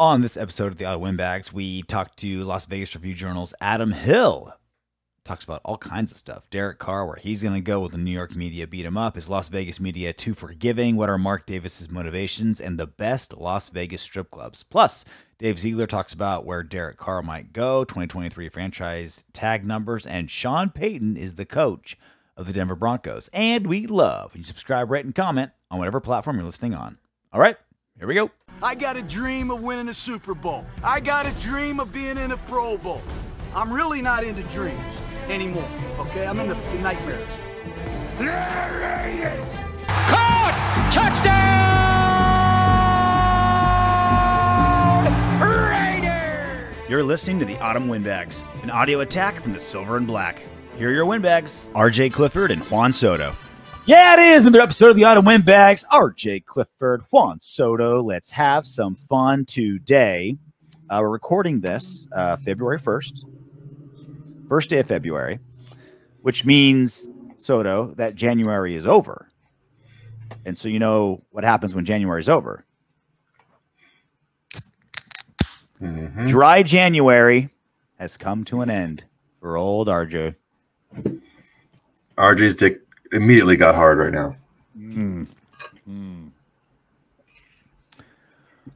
On this episode of the Autumn Windbags, we talked to Las Vegas Review Journal's Adam Hill. Talks about all kinds of stuff. Derek Carr, where he's going to go with the New York media beat him up. Is Las Vegas media too forgiving? What are Mark Davis's motivations and the best Las Vegas strip clubs? Plus, Dave Ziegler talks about where Derek Carr might go, 2023 franchise tag numbers, and Sean Payton is the coach of the Denver Broncos. And we love when you subscribe, rate, and comment on whatever platform you're listening on. All right, here we go. I got a dream of winning a Super Bowl. I got a dream of being in a Pro Bowl. I'm really not into dreams anymore, okay? I'm into nightmares. Raiders! Caught! Touchdown! Raiders! You're listening to the Autumn Windbags, an audio attack from the Silver and Black. Here are your windbags, RJ Clifford and Juan Soto. Yeah, it is another episode of the Autumn Windbags. RJ Clifford, Juan Soto. Let's have some fun today. Uh, we're recording this uh, February 1st, first day of February, which means, Soto, that January is over. And so you know what happens when January is over. Dry January has come to an end for old RJ. RJ's dick immediately got hard right now. Hmm. Hmm.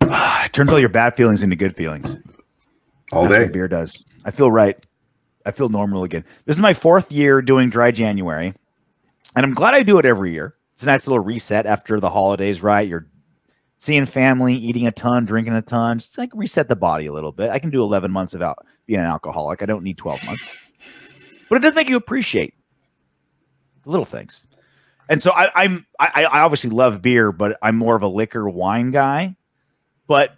It turns all your bad feelings into good feelings. All That's day. beer does. I feel right. I feel normal again. This is my fourth year doing dry January, and I'm glad I do it every year. It's a nice little reset after the holidays, right? You're seeing family, eating a ton, drinking a ton, just like reset the body a little bit. I can do 11 months without being an alcoholic. I don't need 12 months, but it does make you appreciate little things. And so I, I'm I, I obviously love beer, but I'm more of a liquor wine guy. But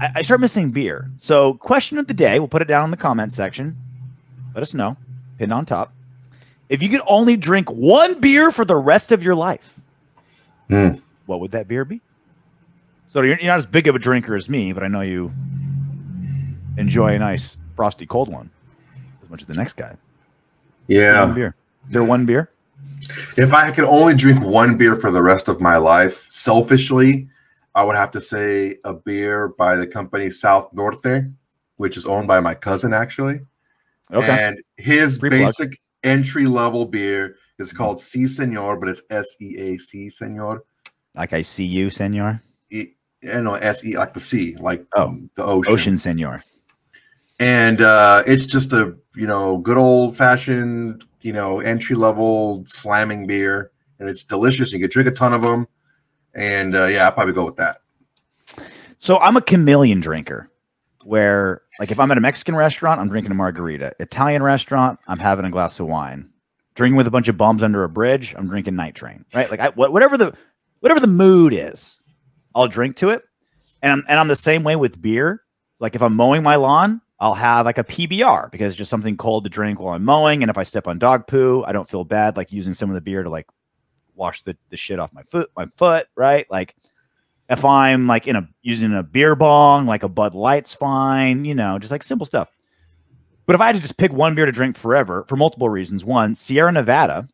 I, I start missing beer. So, question of the day, we'll put it down in the comment section. Let us know, pinned on top. If you could only drink one beer for the rest of your life, Hmm. what would that beer be? So, you're, you're not as big of a drinker as me, but I know you enjoy a nice frosty cold one as much as the next guy. One Yeah. beer. Is there one beer? If I could only drink one beer for the rest of my life, selfishly, I would have to say a beer by the company South Norte, which is owned by my cousin, actually. Okay. And his Free plug. basic entry level beer is called C Senor, but it's S E A C Senor. like I see you, senor. E- you know, S E like the sea, like Oh, the ocean. Ocean senor. and uh, it's just a you know good old fashioned you know entry level slamming beer, and it's delicious. You can drink a ton of them, and uh, yeah, I'll probably go with that. So I'm a chameleon drinker where like if I'm at a Mexican restaurant, I'm drinking a margarita. Italian restaurant, I'm having a glass of wine. Drinking with a bunch of bums under a bridge, I'm drinking night train. Right? Like I, whatever the whatever the mood is, I'll drink to it. And and I'm the same way with beer. Like if I'm mowing my lawn, I'll have like a PBR because it's just something cold to drink while I'm mowing. And if I step on dog poo, I don't feel bad like using some of the beer to like wash the, the shit off my foot, my foot, right? Like if I'm like in a using a beer bong, like a Bud Light's fine, you know, just like simple stuff. But if I had to just pick one beer to drink forever for multiple reasons, one, Sierra Nevada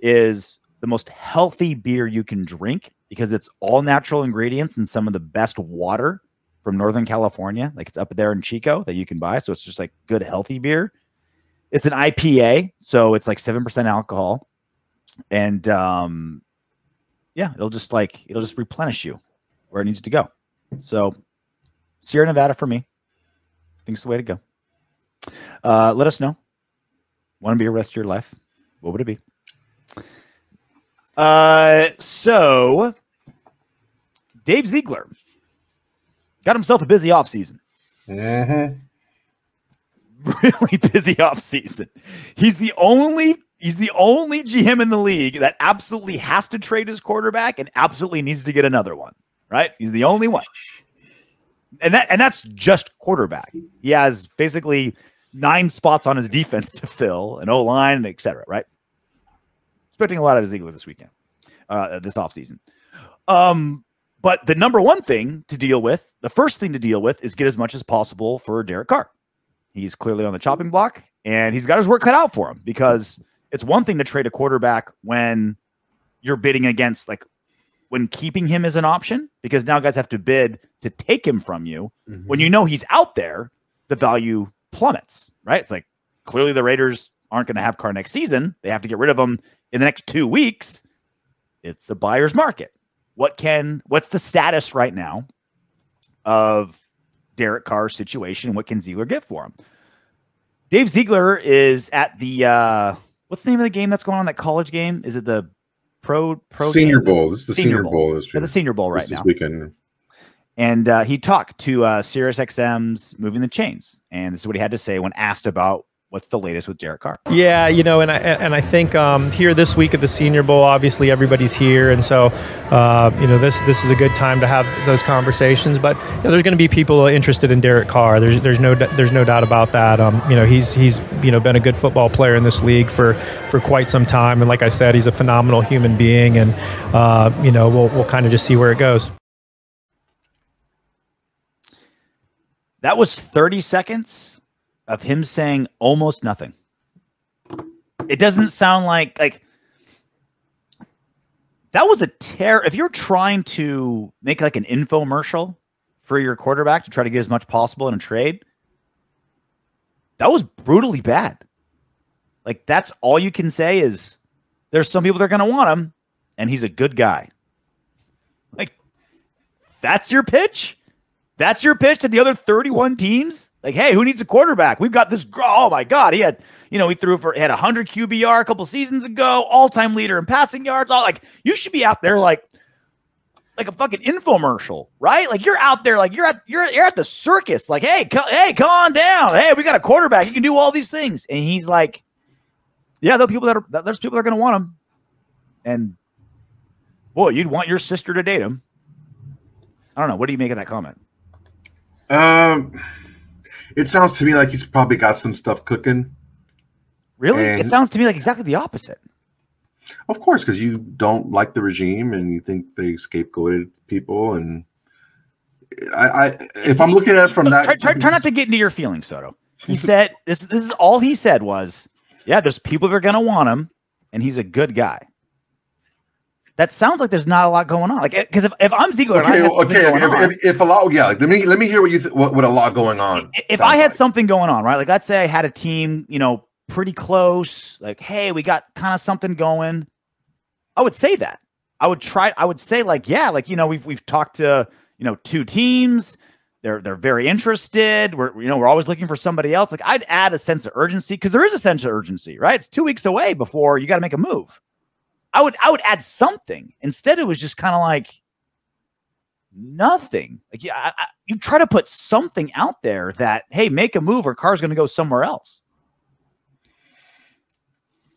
is the most healthy beer you can drink because it's all natural ingredients and some of the best water from Northern California. Like it's up there in Chico that you can buy. So it's just like good, healthy beer. It's an IPA, so it's like 7% alcohol. And um, yeah, it'll just like it'll just replenish you where it needs to go. So Sierra Nevada for me. I think it's the way to go. Uh, let us know. Want to be a rest of your life? What would it be? Uh, so Dave Ziegler got himself a busy off season. Mm-hmm. really busy off season. He's the only he's the only GM in the league that absolutely has to trade his quarterback and absolutely needs to get another one. Right? He's the only one. And that and that's just quarterback. He has basically nine spots on his defense to fill, an O line, and et cetera, right? Expecting a lot out of Ziegler this weekend, uh, this offseason. Um, but the number one thing to deal with, the first thing to deal with, is get as much as possible for Derek Carr. He's clearly on the chopping block, and he's got his work cut out for him because it's one thing to trade a quarterback when you're bidding against like when keeping him is an option because now guys have to bid to take him from you. Mhm. When you know he's out there, the value plummets, right? It's like clearly the Raiders aren't going to have Carr next season. They have to get rid of him in the next two weeks. It's a buyer's market. What can what's the status right now of Derek Carr's situation? What can Ziegler get for him? Dave Ziegler is at the uh what's the name of the game that's going on? That college game? Is it the pro pro Senior game? Bowl. This is the Senior Senior, Bowl. Bowl. this year. the Senior Bowl right This now. Weekend. And uh, he talked to uh, Sirius XM's Moving the Chains, and this is what he had to say when asked about what's the latest with Derek Carr. Yeah, you know, and I and I think um, here this week at the Senior Bowl, obviously everybody's here, and so uh, you know this this is a good time to have those conversations. But you know, there's going to be people interested in Derek Carr. There's there's no there's no doubt about that. Um, you know, he's he's you know been a good football player in this league for for quite some time, and like I said, he's a phenomenal human being, and uh, you know we'll we'll kind of just see where it goes. That was 30 seconds of him saying almost nothing. It doesn't sound like like that was a tear. If you're trying to make like an infomercial for your quarterback to try to get as much possible in a trade, that was brutally bad. Like that's all you can say is there's some people that are going to want him, and he's a good guy. Like that's your pitch. That's your pitch to the other 31 teams. Like, hey, who needs a quarterback? We've got this. Oh my God, he had, you know, he threw for he had 100 QBR a couple seasons ago, all time leader in passing yards. All like, you should be out there like, like a fucking infomercial, right? Like you're out there, like you're at you're you're at the circus. Like, hey, co- hey, come on down. Hey, we got a quarterback. He can do all these things, and he's like, yeah, there people that are there's people that are going to want him, and boy, you'd want your sister to date him. I don't know. What do you make of that comment? Um, it sounds to me like he's probably got some stuff cooking. Really? it sounds to me like exactly the opposite. Of course, because you don't like the regime and you think they scapegoated people. And I, I if I'm looking at it from Look, that, try, try, try not to get into your feelings, Soto. He said this. This is all he said was, "Yeah, there's people that are going to want him, and he's a good guy." That sounds like there's not a lot going on. Like, eh, because if, if I'm Ziegler, Okay, had well, something okay. going on- If, if, if a lot, yeah. Let me let me hear what you th- what, what a lot going on. If I had like. something going on, right? Like let's say I had a team, you know, pretty close, like, hey, we got kind of something going. I would say that. I would try, I would say, like, yeah, like, you know, we've we've talked to, you know, two teams. They're they're very interested. We're you know, we're always looking for somebody else. Like I'd add a sense of urgency because there is a sense of urgency, right? It's two weeks away before you got to make a move. I would I would add something. Instead, it was just kind of like nothing. Like yeah, I, I, you try to put something out there that hey, make a move or Carr's going to go somewhere else,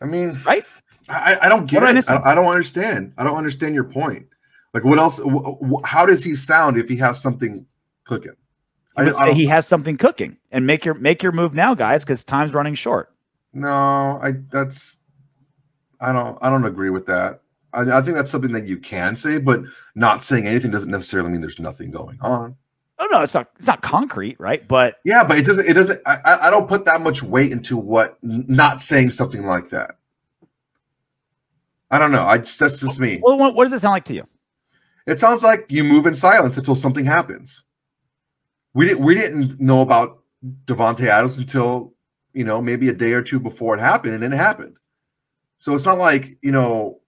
I mean, right? I, I don't get What it. I, I don't understand. I don't understand your point. Like, what else? wh- wh- how does he sound if he has something cooking? I would say he has something cooking, and make your make your move now, guys, because time's running short. No, I that's I don't I don't agree with that. I, I think that's something that you can say, but not saying anything doesn't necessarily mean there's nothing going on. Oh no, it's not it's not concrete, right? But Yeah, but it doesn't it doesn't I, I- don't put that much weight into what not saying something like that. I don't know. I just that's just me. well, what, what does it sound like to you? It sounds like you move in silence until something happens. We didn't we didn't know about Davante Adams until you know maybe a day or two before it happened, and then it happened. So it's not like you know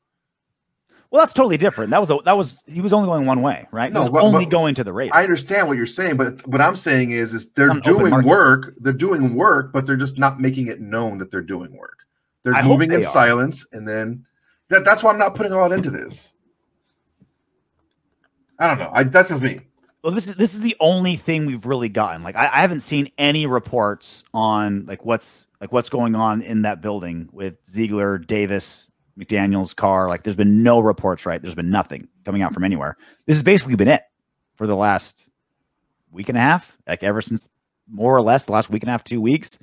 Well, that's totally different. That was a, that was he was only going one way, right? No, he was but- only but- going to the Raiders. I understand what you're saying, but what I'm saying is, is they're open doing work. They're doing work, but they're just not making it known that they're doing work. They're I moving in are. silence, and then that, that's why I'm not putting a lot into this. I don't know. I, that's just me. well, this is this is the only thing we've really gotten. Like, I, I haven't seen any reports on like what's like what's going on in that building with Ziegler, Davis, McDaniel's Carr. Like, there's been no reports. Right? There's been nothing coming out from anywhere. This has basically been it for the last week and a half. Like, ever since more or less the last week and a half, two weeks.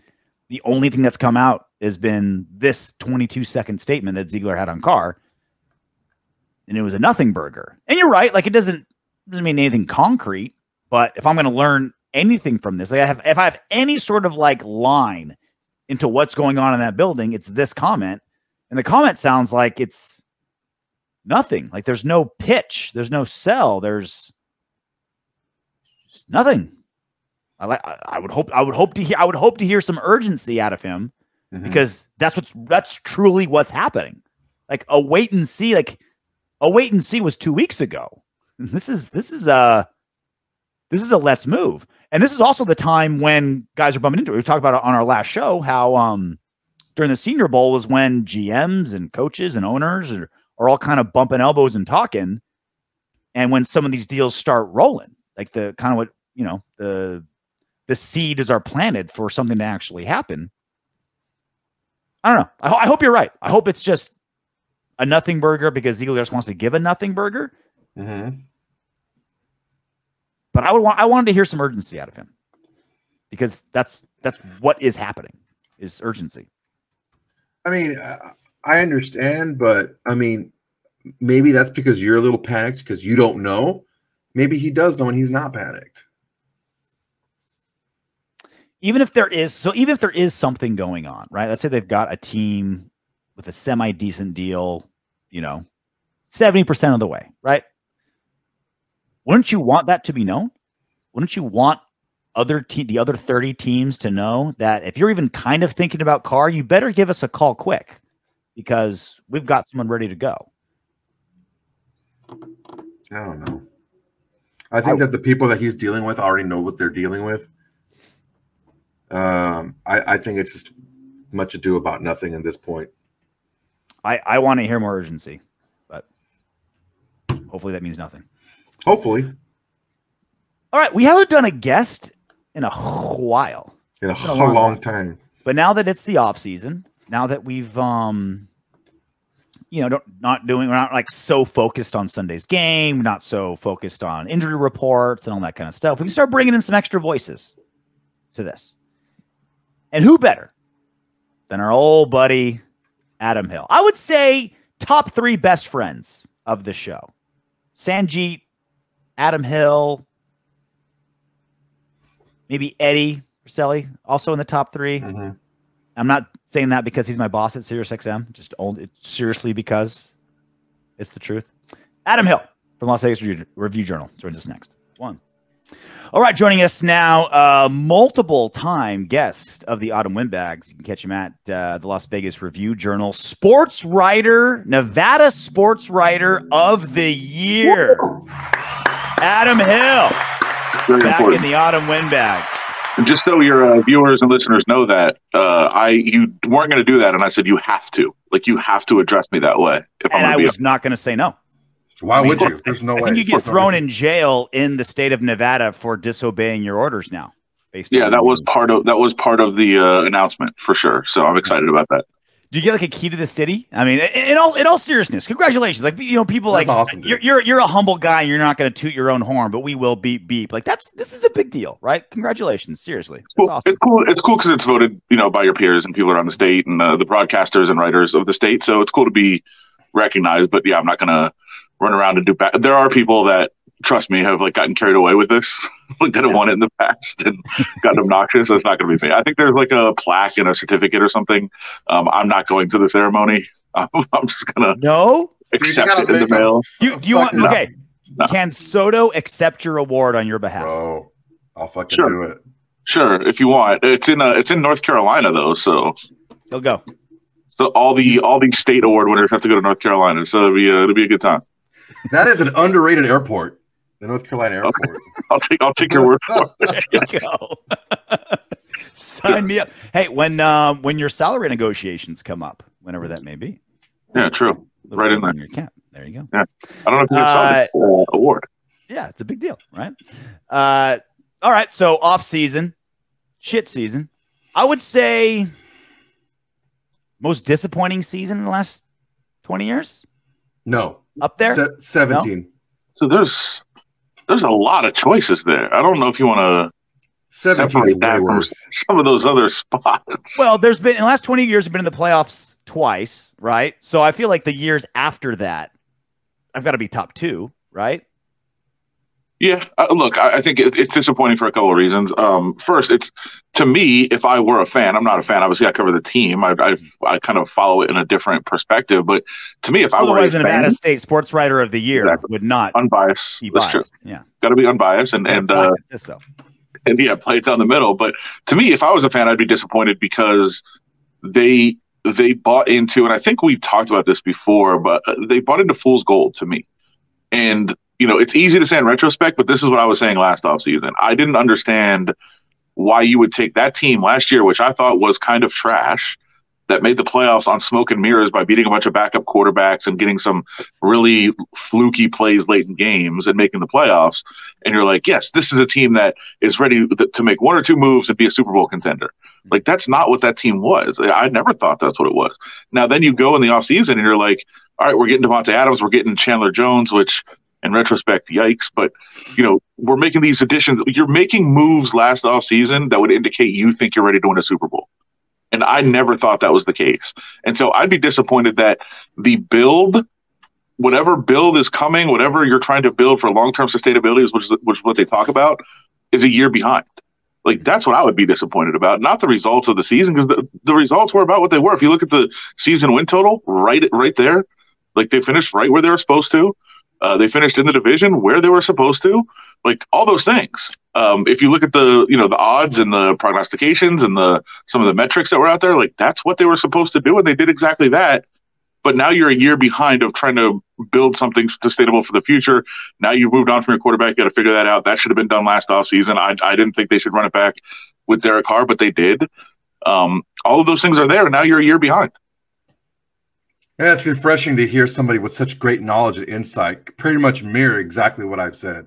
The only thing that's come out has been this 22 second statement that Ziegler had on Carr, and it was a nothing burger. And you're right, like it doesn't doesn't mean anything concrete, but if I'm going to learn anything from this, like I have, if I have any sort of like line into what's going on in that building, it's this comment, and the comment sounds like it's nothing. Like there's no pitch, there's no sell, there's nothing. I like. I would hope. I would hope to hear. I would hope to hear some urgency out of him mm-hmm. because that's what's that's truly what's happening. Like a wait and see. Like a wait and see was two weeks ago. This is this is a this is a let's move. And this is also the time when guys are bumping into it. We talked about on our last show how um during the Senior Bowl was when GMs and coaches and owners are, are all kind of bumping elbows and talking. And when some of these deals start rolling, like the kind of what you know the the seeds are planted for something to actually happen. I don't know. I, ho- I hope you're right. I hope it's just a nothing burger because Ziegler just wants to give a nothing burger. Mm-hmm. But I would want I wanted to hear some urgency out of him because that's that's what is happening is urgency. I mean, I understand, but I mean, maybe that's because you're a little panicked because you don't know. Maybe he does know and he's not panicked even if there is so even if there is something going on, right? Let's say they've got a team with a semi decent deal, you know, 70% of the way, right? Wouldn't you want that to be known? Wouldn't you want other te- the other 30 teams to know that if you're even kind of thinking about Carr, you better give us a call quick because we've got someone ready to go. I don't know. I think I, that the people that he's dealing with already know what they're dealing with. Um, I, I think it's just much ado about nothing at this point. I, I want to hear more urgency, but hopefully that means nothing. Hopefully. All right. We haven't done a guest in a while. In a, a long, long time. But now that it's the off season, now that we've um you know, don't, not doing, we're not like so focused on Sunday's game, not so focused on injury reports and all that kind of stuff. We can start bringing in some extra voices to this. And who better than our old buddy Adam Hill? I would say top three best friends of the show. Sanjeet, Adam Hill, maybe Eddie Rosselli, also in the top 3 i mm-hmm. I'm not saying that because he's my boss at SiriusXM, just only, seriously because it's the truth. Adam Hill from Las Vegas Review Journal joins us next. One. All right, joining us now, uh, multiple time guest of the Autumn Windbags. You can catch him at uh, the Las Vegas Review Journal, sports writer, Nevada sports writer of the year, Adam Hill, Very back important. in the Autumn Windbags. And just so your uh, viewers and listeners know that uh, I you weren't going to do that, and I said you have to, like you have to address me that way. If and I was not going to say no. Why I mean, would you? There's no I way. think you get thrown in jail in the state of Nevada for disobeying your orders now. Based yeah, that was part of that was part of the uh, announcement for sure. So I'm excited about that. Do you get like a key to the city? I mean, in all in all seriousness, congratulations! Like you know, people that's like awesome, you're, you're you're a humble guy. You're not going to toot your own horn, but we will beep beep. Like that's this is a big deal, right? Congratulations, seriously. It's cool. Awesome. It's cool. It's cool because it's voted, you know, by your peers and people around the state and uh, the broadcasters and writers of the state. So it's cool to be recognized. But yeah, I'm not going to run around and do bad. There are people that trust me have like gotten carried away with this, like that have won it in the past and gotten obnoxious. That's not going to be me. I think there's like a plaque and a certificate or something. Um, I'm not going to the ceremony. I'm, I'm just gonna no accept it in the mail. Do, do you want? No. Okay. No. Can Soto accept your award on your behalf? Bro, I'll fucking sure. do it. Sure, if you want. It's in uh, it's in North Carolina though, so he'll go. So all the all the state award winners have to go to North Carolina. So it'll be uh, it'll be a good time. That is an underrated airport, the North Carolina airport. Okay. I'll take I'll take your word for it. there you go. Sign me up. Hey, when um, when your salary negotiations come up, whenever that may be. Yeah, true. Right in there. Your cap. There you go. Yeah. I don't know if you saw this uh, award. Yeah, it's a big deal, right? Uh, all right. So off season, shit season. I would say most disappointing season in the last twenty years. No, up there? Se- 17. No? So there's there's a lot of choices there. I don't know if you want to separate that from some of those other spots. Well, there's been in the last 20 years, I've been in the playoffs twice, right? So I feel like the years after that, I've got to be top two, right? Yeah, uh, look, I, I think it, it's disappointing for a couple of reasons. Um, first, it's to me, if I were a fan, I'm not a fan. Obviously, I cover the team. I, I, I kind of follow it in a different perspective. But to me, if I were a Otherwise, the Nevada State Sports Writer of the Year Exactly. would not unbiased, be that's true. Yeah, Got to be unbiased and and uh, so. and yeah, play it down the middle. But to me, if I was a fan, I'd be disappointed because they they bought into, and I think we've talked about this before, but uh, they bought into fool's gold to me. And you know, it's easy to say in retrospect, but this is what I was saying last offseason. I didn't understand why you would take that team last year, which I thought was kind of trash, that made the playoffs on smoke and mirrors by beating a bunch of backup quarterbacks and getting some really fluky plays late in games and making the playoffs. And you're like, yes, this is a team that is ready to make one or two moves and be a Super Bowl contender. Like, that's not what that team was. I never thought that's what it was. Now, then you go in the offseason and you're like, all right, we're getting Davante Adams, we're getting Chandler Jones, which in retrospect, yikes. But, you know, we're making these additions. You're making moves last offseason that would indicate you think you're ready to win a Super Bowl. And I never thought that was the case. And so I'd be disappointed that the build, whatever build is coming, whatever you're trying to build for long term sustainability, which, is which is what they talk about, is a year behind. Like that's what I would be disappointed about, not the results of the season, because the, the results were about what they were. If you look at the season win total, right right there, like they finished right where they were supposed to. Uh, they finished in the division where they were supposed to. Like all those things. Um, if you look at the you know the odds and the prognostications and the some of the metrics that were out there, like that's what they were supposed to do, and they did exactly that. But now you're a year behind of trying to build something sustainable for the future. Now you've moved on from your quarterback. You got to figure that out. That should have been done last offseason. I, I didn't think they should run it back with Derek Carr, but they did. Um, all of those things are there. Now you're a year behind. Yeah, it's refreshing to hear somebody with such great knowledge and insight pretty much mirror exactly what I've said.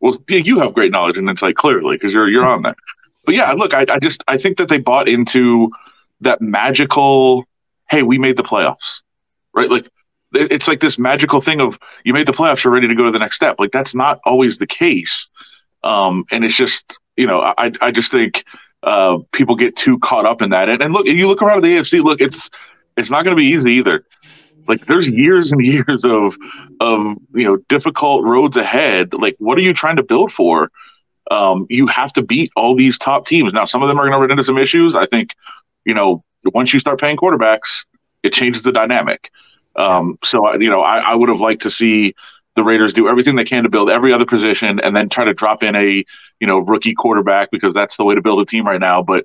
Well, yeah, you have great knowledge and insight clearly because you're you're on that. But yeah, look, I, I just I think that they bought into that magical. Hey, we made the playoffs, right? Like it's like this magical thing of you made the playoffs, you're ready to go to the next step. Like that's not always the case, um, and it's just you know I I just think uh, people get too caught up in that. And, and look, you look around the AFC. Look, it's it's not going to be easy either. Like there's years and years of of you know difficult roads ahead. Like what are you trying to build for? Um, you have to beat all these top teams. Now some of them are going to run into some issues. I think you know once you start paying quarterbacks, it changes the dynamic. Um, so you know I, I would have liked to see the Raiders do everything they can to build every other position and then try to drop in a you know rookie quarterback because that's the way to build a team right now. But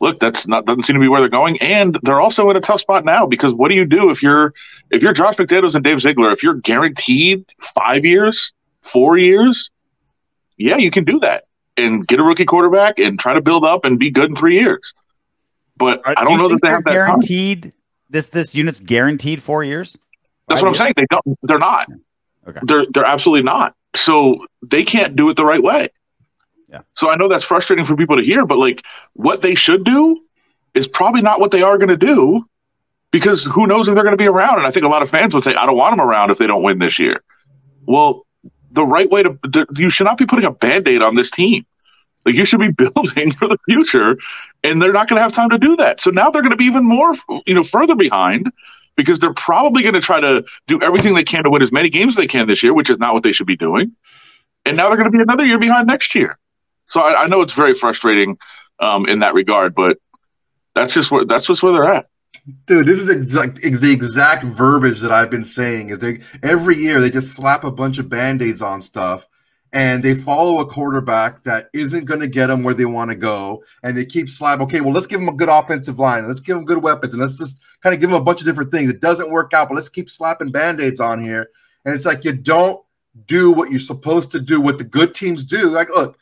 look, that's not doesn't seem to be where they're going, and they're also in a tough spot now because what do you do if you're if you're Josh McDaniels and Dave Ziegler? If you're guaranteed five years, four years, yeah, you can do that and get a rookie quarterback and try to build up and be good in three years. But Are- I do don't you know that they have that time. guaranteed. This this unit's guaranteed four years. That's what I'm saying. They don't. They're not. Okay. They're they're absolutely not. So they can't do it the right way. Yeah. So I know that's frustrating for people to hear, but like what they should do is probably not what they are going to do because who knows if they're going to be around. And I think a lot of fans would say, I don't want them around if they don't win this year. Well, the right way to you should not be putting a band-aid on this team. Like you should be building for the future, and they're not going to have time to do that. So now they're going to be even more, you know, further behind because they're probably going to try to do everything they can to win as many games as they can this year, which is not what they should be doing. And now they're going to be another year behind next year. So I, I know it's very frustrating um, in that regard, but that's just where that's just where they're at. Dude, this is exact, ex- the exact verbiage that I've been saying. Is they every year they just slap a bunch of band-aids on stuff and they follow a quarterback that isn't going to get them where they want to go and they keep slap okay well let's give them a good offensive line let's give them good weapons and let's just kind of give them a bunch of different things it doesn't work out but let's keep slapping band-aids on here and it's like you don't do what you're supposed to do what the good teams do like look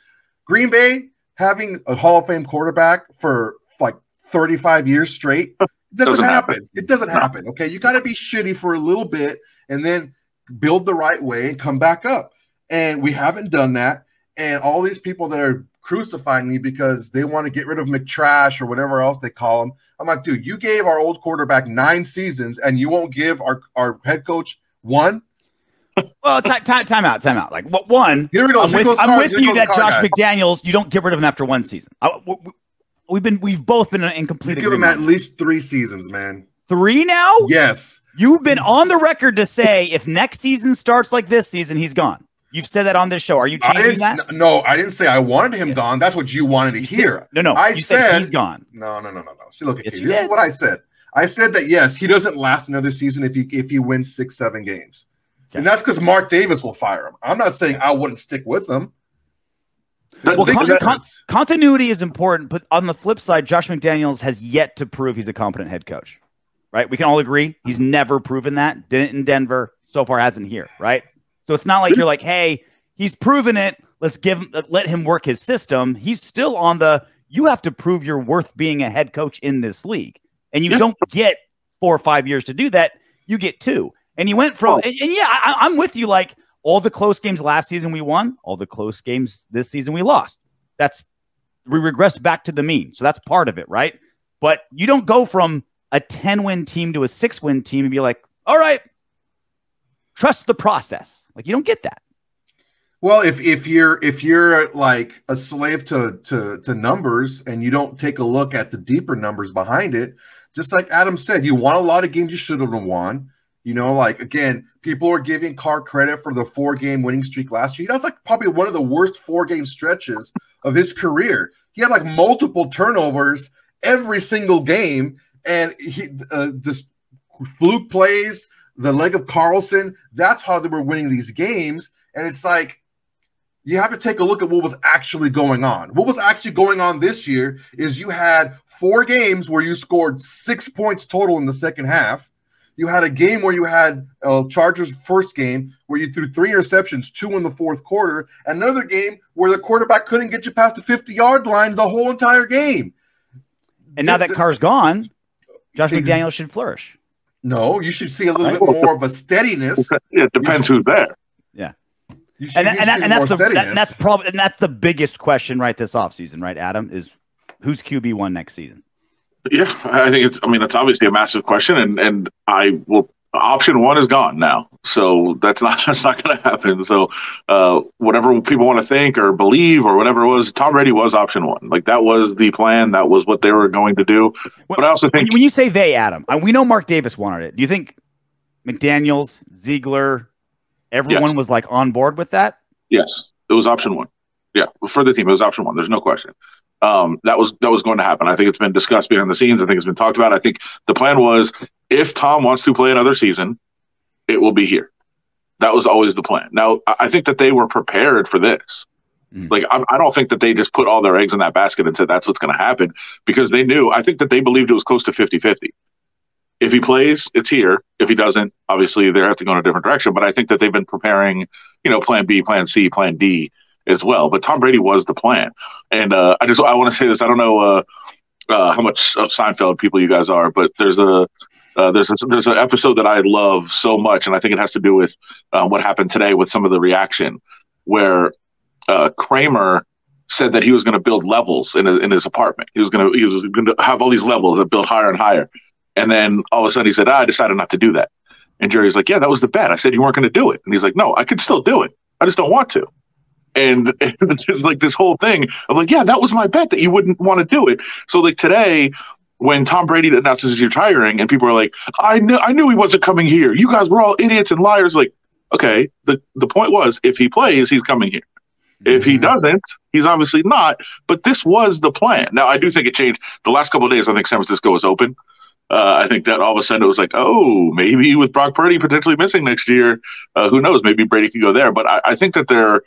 green bay having a hall of fame quarterback for like 35 years straight doesn't, Doesn't happen. happen. it doesn't happen okay you got to be shitty for a little bit and then build the right way and come back up and we haven't done that. And all these people that are crucifying me because they want to get rid of McTrash or whatever else they call him. I'm like, dude, you gave our old quarterback nine seasons and you won't give our, our head coach one? Well, ti- ti- time out, time out. Like what one? Here we go. I'm with, I'm Carr- with you that Josh guy. McDaniels, you don't get rid of him after one season. I, we, we've been, we've both been in complete You give him at least three seasons, man. Three now. Yes. You've been on the record to say if next season starts like this season, he's gone. You've said that on this show. Are you changing that? No, I didn't say I wanted him Yes. gone. That's what you wanted to You said- hear. no, no. I you said, he's gone. No, no, no, no, no. See, look at Yes, you This did. is what I said. I said that yes, he doesn't last another season if he if he wins six, seven games. Okay. And that's because Mark Davis will fire him. I'm not saying I wouldn't stick with him. Well, con- con- continuity is important, but on the flip side, Josh McDaniels has yet to prove he's a competent head coach. Right? We can all agree he's never proven that. Didn't in Denver. So far, hasn't here. Right? So it's not like you're like, hey, he's proven it. Let's give him, let him work his system. He's still on the. You have to prove you're worth being a head coach in this league, and you Yeah. don't get four or five years to do that. You get two, and you went from. Oh. And, and yeah, I, I'm with you. Like all the close games last season we won, all the close games this season we lost. That's we regressed back to the mean. So that's part of it, right? But you don't go from a 10 win team to a six win team and be like, all right, trust the process. Like you don't get that. Well, if if you're if you're like a slave to to to numbers and you don't take a look at the deeper numbers behind it, just like Adam said, you won a lot of games you should have won. You know, like again, people are giving Carr credit for the four game winning streak last year. That's like probably one of the worst four game stretches of his career. He had like multiple turnovers every single game, and he uh, this fluke plays, the leg of Carlson. That's how they were winning these games, and it's like you have to take a look at what was actually going on. What was actually going on this year is you had four games where you scored six points total in the second half. You had a game where you had uh, Chargers first game where you threw three interceptions, two in the fourth quarter, and another game where the quarterback couldn't get you past the 50 yard line the whole entire game. And now that The- Carr's gone, Josh Ex- McDaniel should flourish. No, you should see a little bit more of a steadiness. yeah, it depends who's there. Yeah. should, And, and, that, and that's the that, and that's probably and that's the biggest question right this offseason, right, Adam? Is who's QB one next season? Yeah, I think it's. I mean, it's obviously a massive question, and and I will. Option one is gone now, so that's not that's not going to happen. So, uh, whatever people want to think or believe or whatever it was, Tom Brady was option one. Like that was the plan. That was what they were going to do. But I also think when you say they, Adam, we know Mark Davis wanted it. Do you think McDaniel's, Ziegler, everyone Yes. was like on board with that? Yes, it was option one. Yeah, for the team, it was option one. There's no question. Um, that was that was going to happen. I think it's been discussed behind the scenes. I think it's been talked about. I think the plan was if Tom wants to play another season, it will be here. That was always the plan. Now, I think that they were prepared for this. Mm. Like, I, I don't think that they just put all their eggs in that basket and said that's what's going to happen because they knew. I think that they believed it was close to 50 50. If he plays, it's here. If he doesn't, obviously they have to go in a different direction. But I think that they've been preparing, you know, plan B, plan C, plan D as well. But Tom Brady was the plan. And uh, I just I want to say this. I don't know uh, uh, how much of Seinfeld people you guys are, but there's a uh, there's a, there's an episode that I love so much, and I think it has to do with uh, what happened today with some of the reaction, where uh, Kramer said that he was going to build levels in, in his apartment. He was going to he was going to have all these levels that built higher and higher, and then all of a sudden he said, ah, "I decided not to do that." And Jerry's like, "Yeah, that was the bet. I said you weren't going to do it." And he's like, "No, I could still do it. I just don't want to." And, and it's just like this whole thing. I'm like, "Yeah, that was my bet that you wouldn't want to do it." So like today, when Tom Brady announces he's retiring, and people are like, "I knew I knew he wasn't coming here. You guys were all idiots and liars." Like, okay, the the point was, if he plays, he's coming here. If he doesn't, he's obviously not. But this was the plan. Now, I do think it changed. The last couple of days, I think San Francisco was open. Uh, I think that all of a sudden it was like, oh, maybe with Brock Purdy potentially missing next year, uh, who knows? Maybe Brady could go there. But I, I think that there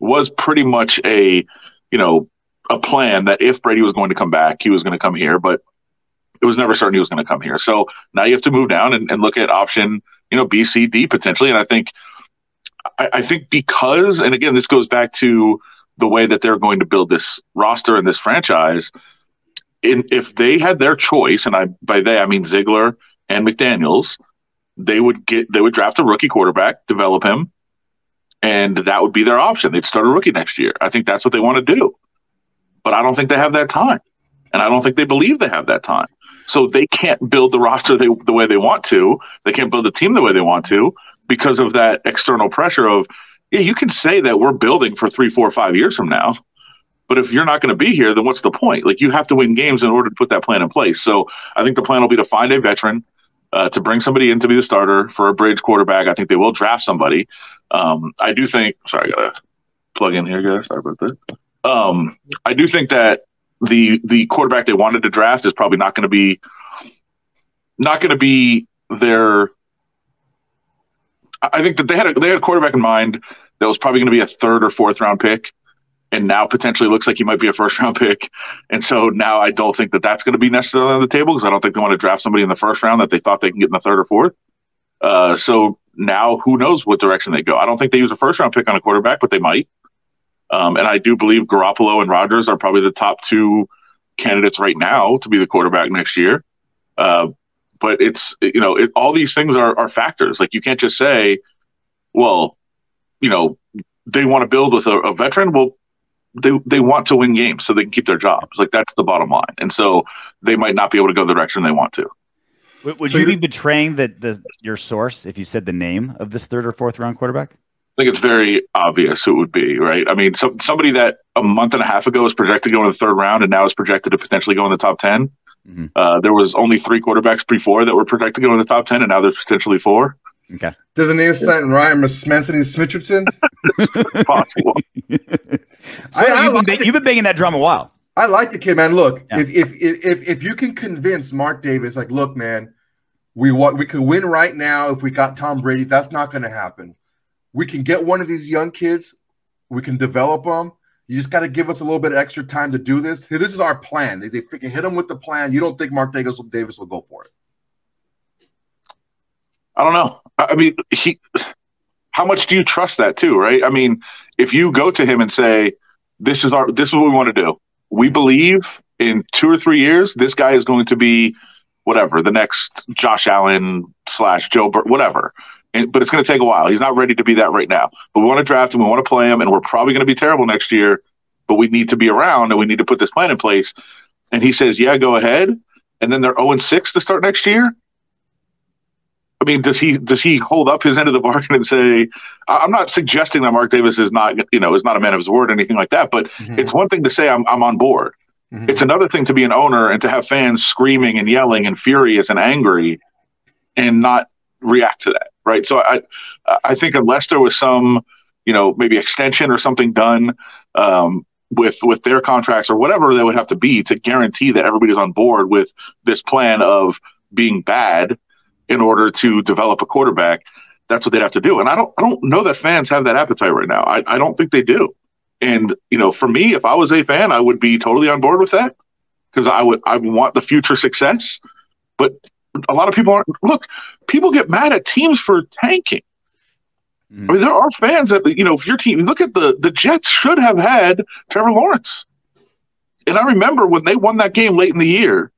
was pretty much a, you know, a plan that if Brady was going to come back, he was going to come here. But it was never certain he was going to come here. So now you have to move down and, and look at option, you know, B, C, D potentially. And I think I, I think because, and again, this goes back to the way that they're going to build this roster and this franchise. In if they had their choice, and I by they I mean Ziegler and McDaniels, they would get they would draft a rookie quarterback, develop him, and that would be their option. They'd start a rookie next year. I think that's what they want to do. But I don't think they have that time. And I don't think they believe they have that time. So they can't build the roster they, the way they want to. They can't build the team the way they want to because of that external pressure of, yeah, you can say that we're building for three, four, five years from now. But if you're not going to be here, then what's the point? Like you have to win games in order to put that plan in place. So I think the plan will be to find a veteran, uh, to bring somebody in to be the starter for a bridge quarterback. I think they will draft somebody. Um, I do think. Sorry, I gotta plug in here, guys. Sorry about that. Um, I do think that the the quarterback they wanted to draft is probably not going to be not going to be their. I think that they had a, they had a quarterback in mind that was probably going to be a third or fourth round pick, and now potentially looks like he might be a first round pick. And so now I don't think that that's going to be necessarily on the table because I don't think they want to draft somebody in the first round that they thought they can get in the third or fourth. Uh, so now who knows what direction they go? I don't think they use a first round pick on a quarterback, but they might. Um, and I do believe Garoppolo and Rodgers are probably the top two candidates right now to be the quarterback next year. Uh, but it's you know it, all these things are, are factors. Like you can't just say, well, you know, they want to build with a, a veteran. Well, they they want to win games so they can keep their jobs. Like that's the bottom line. And so they might not be able to go the direction they want to. Would, would so you be betraying the, the your source if you said the name of this third or fourth round quarterback? I think it's very obvious who it would be, right? I mean, so, somebody that a month and a half ago was projected to go in the third round and now is projected to potentially go in the top 10. Mm-hmm. Uh, there was only three quarterbacks before that were projected to go in the top 10, and now there's potentially four. Okay. Does the name Stanton Ryan Manson Smithson? Possible. so I, you've, been, you've been banging that drum a while. I like the kid, man. Look, yeah. if, if if if you can convince Mark Davis, like, look, man, we want we could win right now if we got Tom Brady. That's not going to happen we can get one of these young kids, we can develop them. You just got to give us a little bit of extra time to do this. This is our plan. They, they freaking hit them with the plan. You don't think Mark Davis, Davis will go for it? I don't know. I mean, he. How much do you trust that too? Right? I mean, if you go to him and say, "This is our. This is what we want to do. We believe in two or three years, this guy is going to be whatever the next Josh Allen slash Joe, Bur- whatever." and, but it's going to take a while. He's not ready to be that right now. But we want to draft him. We want to play him, and we're probably going to be terrible next year. But we need to be around, and we need to put this plan in place. And he says, "Yeah, go ahead." And then they're zero and six to start next year. I mean, does he does he hold up his end of the bargain and say, "I'm not suggesting that Mark Davis is not you know is not a man of his word or anything like that," but mm-hmm. it's one thing to say I'm I'm on board. Mm-hmm. It's another thing to be an owner and to have fans screaming and yelling and furious and angry, and not react to that right? So I I think unless there was some you know maybe extension or something done um, with with their contracts or whatever they would have to be to guarantee that everybody's on board with this plan of being bad in order to develop a quarterback. That's what they'd have to do, and I don't I don't know that fans have that appetite right now. I, I don't think they do. And you know, for me, if I was a fan, I would be totally on board with that because I would I want the future success. But a lot of people aren't. Look, people get mad at teams for tanking. Mm. I mean, there are fans that you know. If your team, look at the the Jets should have had Trevor Lawrence, and I remember when they won that game late in the year,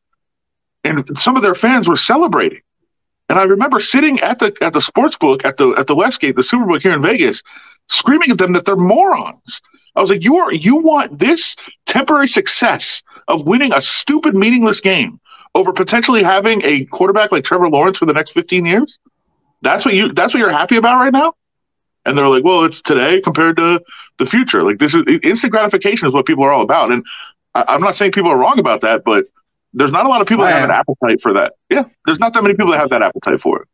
and some of their fans were celebrating. And I remember sitting at the at the sports book at the at the Westgate, the Superbook here in Vegas, screaming at them that they're morons. I was like, you are you want this temporary success of winning a stupid, meaningless game over potentially having a quarterback like Trevor Lawrence for the next 15 years? That's what you that's what you're happy about right now? And they're like, well, it's today compared to the future. Like this is instant gratification is what people are all about. And I, am not saying people are wrong about that, but there's not a lot of people that have an appetite for that. Yeah, there's not that many people that have that appetite for it.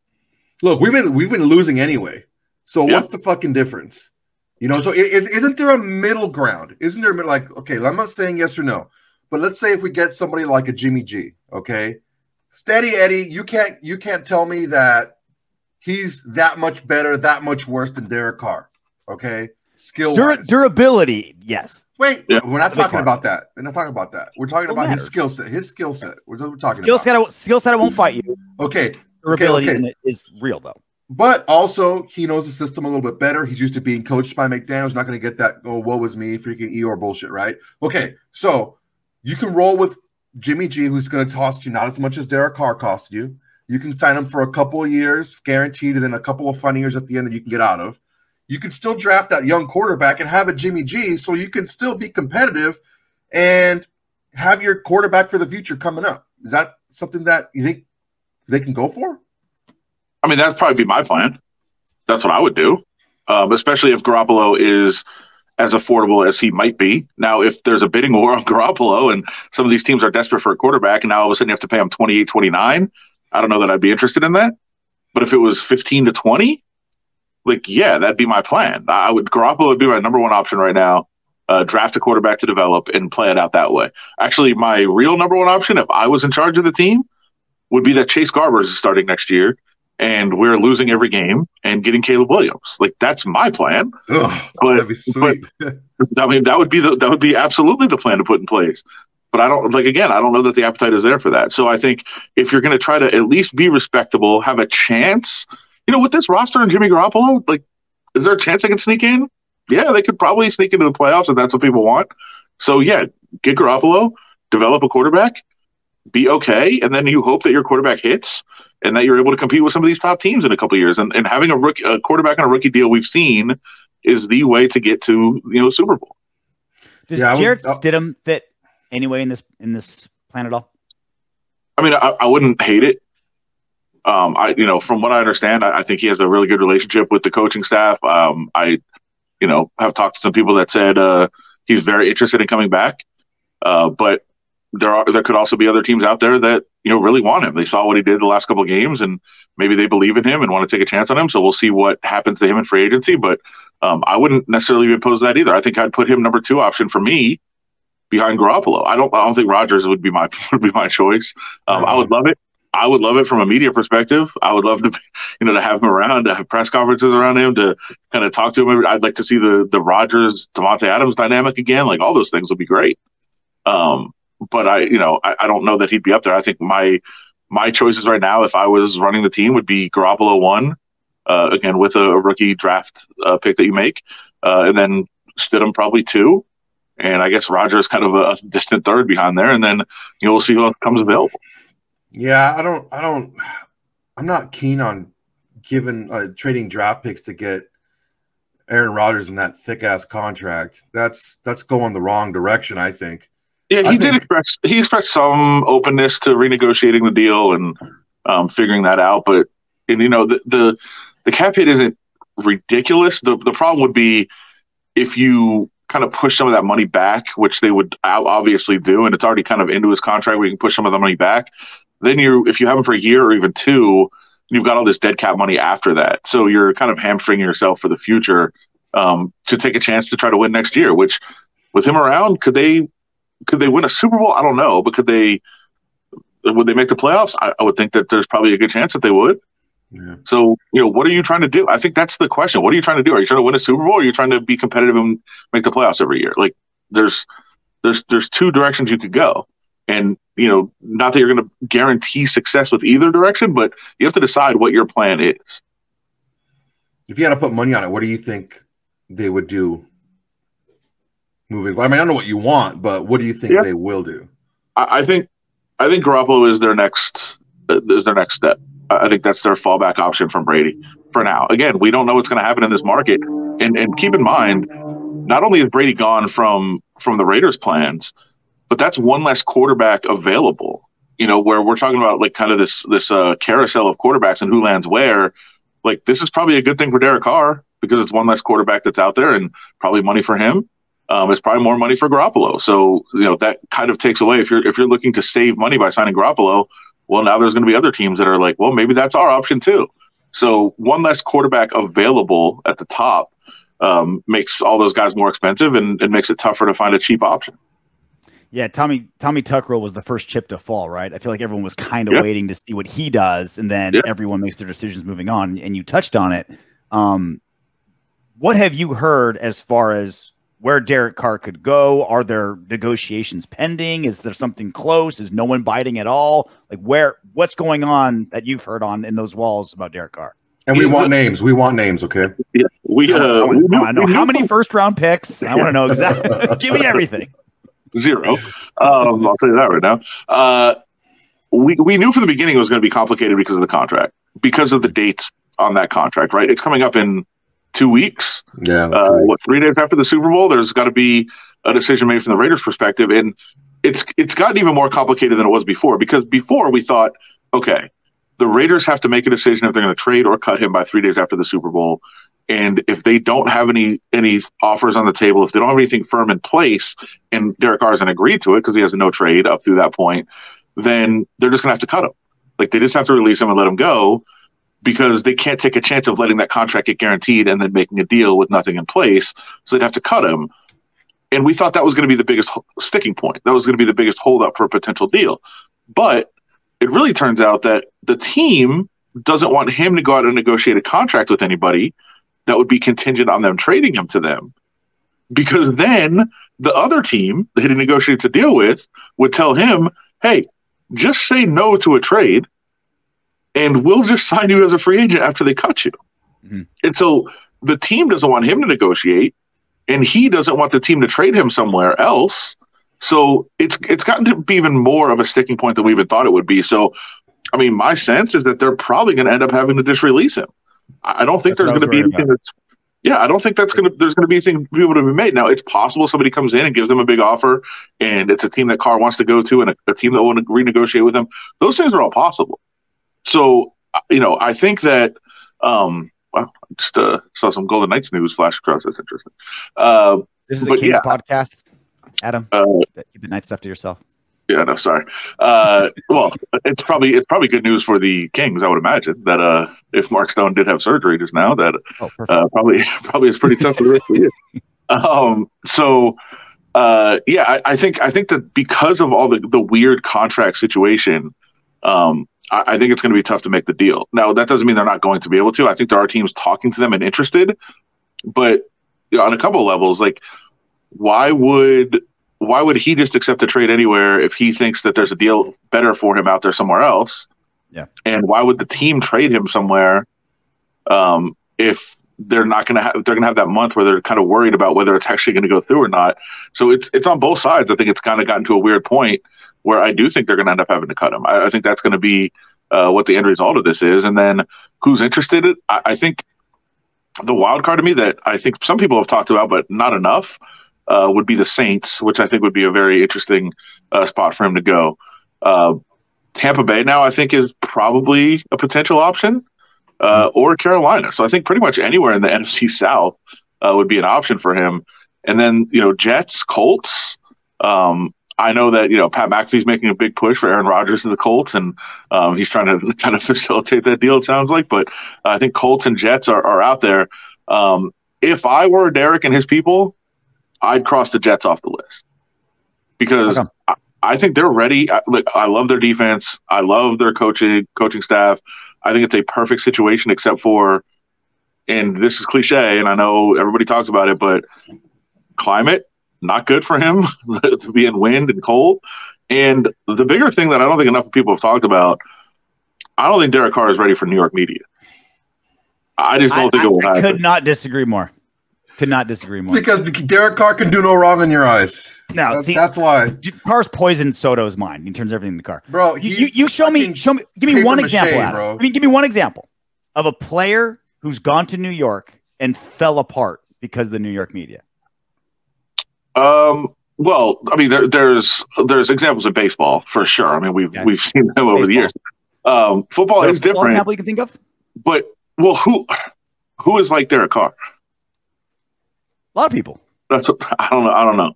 Look, we've been we've been losing anyway. So yeah. what's the fucking difference? You know, so is, isn't there a middle ground? Isn't there a like okay? I'm not saying yes or no. But let's say if we get somebody like a Jimmy G, okay, steady Eddie, you can't you can't tell me that he's that much better, that much worse than Derek Carr, okay? Skill Dur- durability, yes. Wait, yeah. we're not talking about that. We're not talking about that. We're talking about his skill set. His skill set. We're, we're talking skill about set. Skill set. I won't fight you. Okay. Durability okay, okay. is real though. But also, he knows the system a little bit better. He's used to being coached by McDaniels. Not going to get that. Oh, woe was me, freaking Eeyore bullshit, right? Okay, so you can roll with Jimmy G, who's going to cost you not as much as Derek Carr cost you. You can sign him for a couple of years, guaranteed, and then a couple of fun years at the end that you can get out of. You can still draft that young quarterback and have a Jimmy G, so you can still be competitive and have your quarterback for the future coming up. Is that something that you think they can go for? I mean, that'd probably be my plan. That's what I would do, um, especially if Garoppolo is – as affordable as he might be. Now, if there's a bidding war on Garoppolo and some of these teams are desperate for a quarterback, and now all of a sudden you have to pay him 28, 29, I don't know that I'd be interested in that. But if it was 15 to 20, like, yeah, that'd be my plan. I would, Garoppolo would be my number one option right now. Uh, draft a quarterback to develop and play it out that way. Actually, my real number one option, if I was in charge of the team, would be that Chase Garbers is starting next year and we're losing every game and getting Caleb Williams. Like that's my plan. Ugh, But- that'd be sweet. I mean, that would be the that would be absolutely the plan to put in place. But I don't like again. I don't know that the appetite is there for that. So I think if you're going to try to at least be respectable, have a chance, you know, with this roster and Jimmy Garoppolo, like, is there a chance they can sneak in? Yeah, they could probably sneak into the playoffs if that's what people want. So yeah, get Garoppolo, develop a quarterback, be okay, and then you hope that your quarterback hits and that you're able to compete with some of these top teams in a couple of years. And and having a rookie, a quarterback on a rookie deal, we've seen is the way to get to you know Super Bowl. Does Yeah, I would- uh, Stidham fit anyway in this in this plan at all? I mean, I, I wouldn't hate it. Um, I, you know, from what I understand, I, I think he has a really good relationship with the coaching staff. Um, I, you know, have talked to some people that said uh, he's very interested in coming back. Uh, but there are there could also be other teams out there that you know really want him. They saw what he did the last couple of games, and maybe they believe in him and want to take a chance on him. So we'll see what happens to him in free agency. But um, I wouldn't necessarily to that either. I think I'd put him number two option for me behind Garoppolo. I don't I don't think Rodgers would be my would be my choice. Um, I would love it. I would love it from a media perspective. I would love to, you know, to have him around, to have press conferences around him, to kind of talk to him. I'd like to see the the Rodgers Davante Adams dynamic again. Like all those things would be great. Um, but I, you know, I, I don't know that he'd be up there. I think my my choices right now, if I was running the team, would be Garoppolo one, uh, again with a, a rookie draft uh, pick that you make, uh, and then Stidham probably two, and I guess Rodgers kind of a distant third behind there, and then you know we'll see who else comes available. Yeah, I don't, I don't, I'm not keen on giving uh, trading draft picks to get Aaron Rodgers in that thick ass contract. That's that's going the wrong direction. I think. Yeah, I he did think- express he expressed some openness to renegotiating the deal and um, figuring that out. But and you know the the, the cap hit isn't ridiculous. The the problem would be if you kind of push some of that money back, which they would obviously do, and it's already kind of into his contract where you can push some of the money back. Then you, if you have him for a year or even two, you've got all this dead cap money after that. So you're kind of hamstringing yourself for the future um, to take a chance to try to win next year. Which, with him around, could they could they win a Super Bowl? I don't know, but could they? Would they make the playoffs? I, I would think that there's probably a good chance that they would. Yeah. So, you know, what are you trying to do? I think that's the question. What are you trying to do? Are you trying to win a Super Bowl? Or are you trying to be competitive and make the playoffs every year? Like, there's, there's, there's two directions you could go, and you know, not that you're going to guarantee success with either direction, but you have to decide what your plan is. If you had to put money on it, what do you think they would do? Moving. I mean, I don't know what you want, but what do you think Yeah. they will do? I, I think, I think Garoppolo is their next, uh, is their next step. I I think that's their fallback option from Brady for now. Again, we don't know what's going to happen in this market, and and keep in mind, not only is Brady gone from from the Raiders' plans, but that's one less quarterback available. You know, where we're talking about like kind of this this uh, carousel of quarterbacks and who lands where. Like this is probably a good thing for Derek Carr because it's one less quarterback that's out there and probably money for him. Um, it's probably more money for Garoppolo. So you know that kind of takes away if you're if you're looking to save money by signing Garoppolo. Well, now there's going to be other teams that are like, well, maybe that's our option too. So one less quarterback available at the top um, makes all those guys more expensive and, and makes it tougher to find a cheap option. Yeah, Tommy Tommy Tuck Rule was the first chip to fall, right? I feel like everyone was kind of Yeah. waiting to see what he does, and then Yeah. everyone makes their decisions moving on. And you touched on it. Um, what have you heard as far as where Derek Carr could go? Are there negotiations pending? Is there something close? Is no one biting at all? Like where? What's going on that you've heard on in those walls about Derek Carr? And we want names. We want names. Okay. Yeah, we. I Uh, want we to know we how many first round picks. I want to know exactly. Give me everything. Zero. Um, I'll tell you that right now. Uh, we we knew from the beginning it was going to be complicated because of the contract, because of the dates on that contract. Right, it's coming up in two weeks. Yeah. uh, what three days after the Super Bowl, there's got to be a decision made from the Raiders' perspective, and it's it's gotten even more complicated than it was before because before we thought, okay, the Raiders have to make a decision if they're going to trade or cut him by three days after the Super Bowl, and if they don't have any any offers on the table, if they don't have anything firm in place, and Derek Carr hasn't agreed to it because he has no trade up through that point, then they're just to have to cut him. Like they just have to release him and let him go because they can't take a chance of letting that contract get guaranteed and then making a deal with nothing in place. So they'd have to cut him. And we thought that was going to be the biggest sticking point. That was going to be the biggest holdup for a potential deal. But it really turns out that the team doesn't want him to go out and negotiate a contract with anybody that would be contingent on them trading him to them. Because then the other team that he negotiates a deal with would tell him, hey, just say no to a trade and we'll just sign you as a free agent after they cut you. Mm-hmm. And so the team doesn't want him to negotiate and he doesn't want the team to trade him somewhere else. So it's it's gotten to be even more of a sticking point than we even thought it would be. So I mean, my sense is that they're probably going to end up having to just release him. I don't think that's there's going to be anything about. that's yeah, I don't think that's gonna. There's gonna be anything be able to be made. Now, it's possible somebody comes in and gives them a big offer, and it's a team that Carr wants to go to, and a, a team that will renegotiate with them. Those things are all possible. So, you know, I think that. Um, well, just uh, saw some Golden Knights news flash across. That's interesting. Uh, this is a Kings yeah. podcast, Adam. Uh, keep the Knight stuff to yourself. Yeah, no, sorry. Uh, well, it's probably it's probably good news for the Kings, I would imagine. That uh, if Mark Stone did have surgery just now, that oh, uh, probably probably is pretty tough for the rest of the year. Um, so uh, yeah, I, I, think I think that because of all the the weird contract situation, um, I, I think it's going to be tough to make the deal. Now that doesn't mean they're not going to be able to. I think there are teams talking to them and interested, but you know, on a couple of levels, like why would why would he just accept a trade anywhere if he thinks that there's a deal better for him out there somewhere else? Yeah. And why would the team trade him somewhere um, if they're not going to have they're going to have that month where they're kind of worried about whether it's actually going to go through or not. So it's it's on both sides. I think it's kind of gotten to a weird point where I do think they're going to end up having to cut him. I, I think that's going to be uh, what the end result of this is. And then who's interested? In, I, I think the wild card to me that I think some people have talked about, but not enough, uh, would be the Saints, which I think would be a very interesting uh, spot for him to go. Uh, Tampa Bay now, I think, is probably a potential option, uh, or Carolina. So I think pretty much anywhere in the NFC South uh, would be an option for him. And then you know Jets, Colts. Um, I know that you know Pat McAfee's making a big push for Aaron Rodgers and the Colts, and um, he's trying to kind of facilitate that deal. It sounds like, but I think Colts and Jets are, are out there. Um, if I were Derek and his people, I'd cross the Jets off the list because I, I, think they're ready. I, look, I love their defense. I love their coaching coaching staff. I think it's a perfect situation, except for, and this is cliche, and I know everybody talks about it, but climate not good for him to be in wind and cold. And the bigger thing that I don't think enough people have talked about, I don't think Derek Carr is ready for New York media. I just don't I, think it will I happen. Could not disagree more. Could not disagree more. Because Derek Carr can do no wrong in your eyes. No, that's, see, that's why Carr's poisoned Soto's mind. He turns everything in the car. Bro, you, you, you show me, show me, give me one example. Mache, bro. I mean, give me one example of a player who's gone to New York and fell apart because of the New York media. Um. Well, I mean, there, there's there's examples of baseball for sure. I mean, we've yeah. we've seen them over baseball. the years. Um, football is, is different. Example you can think of, but well, who who is like Derek Carr? A lot of people. That's I don't know. I don't know.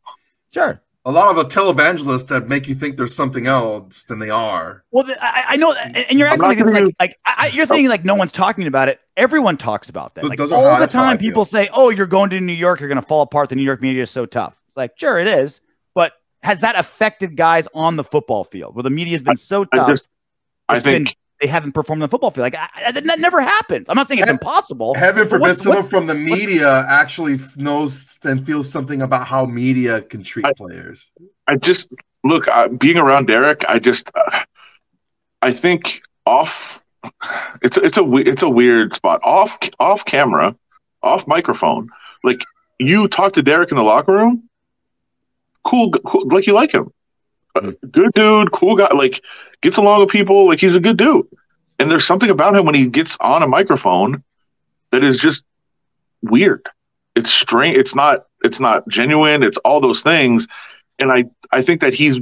Sure. A lot of the televangelists that make you think there's something else than they are. Well, I, I, know, and you're acting like it's like, like I, you're thinking like no one's talking about it. Everyone talks about that. Like all the time, people say, "Oh, you're going to New York. You're going to fall apart. The New York media is so tough." It's like, sure, it is, but has that affected guys on the football field where the media has been so tough? I, just, I think they haven't performed on the football field. Like I, I, that never happens. I'm not saying it's impossible. Heaven forbid what's, someone what's, from the media actually knows and feels something about how media can treat I, players. I just look uh, being around Derek. I just uh, I think off. It's it's a it's a weird spot off off camera, off microphone. Like you talk to Derek in the locker room. Cool, cool like you like him Uh, good dude, cool guy, like gets along with people, like he's a good dude. And there's something about him when he gets on a microphone that is just weird. It's strange. It's not. It's not genuine. It's all those things. And I, I think that he's.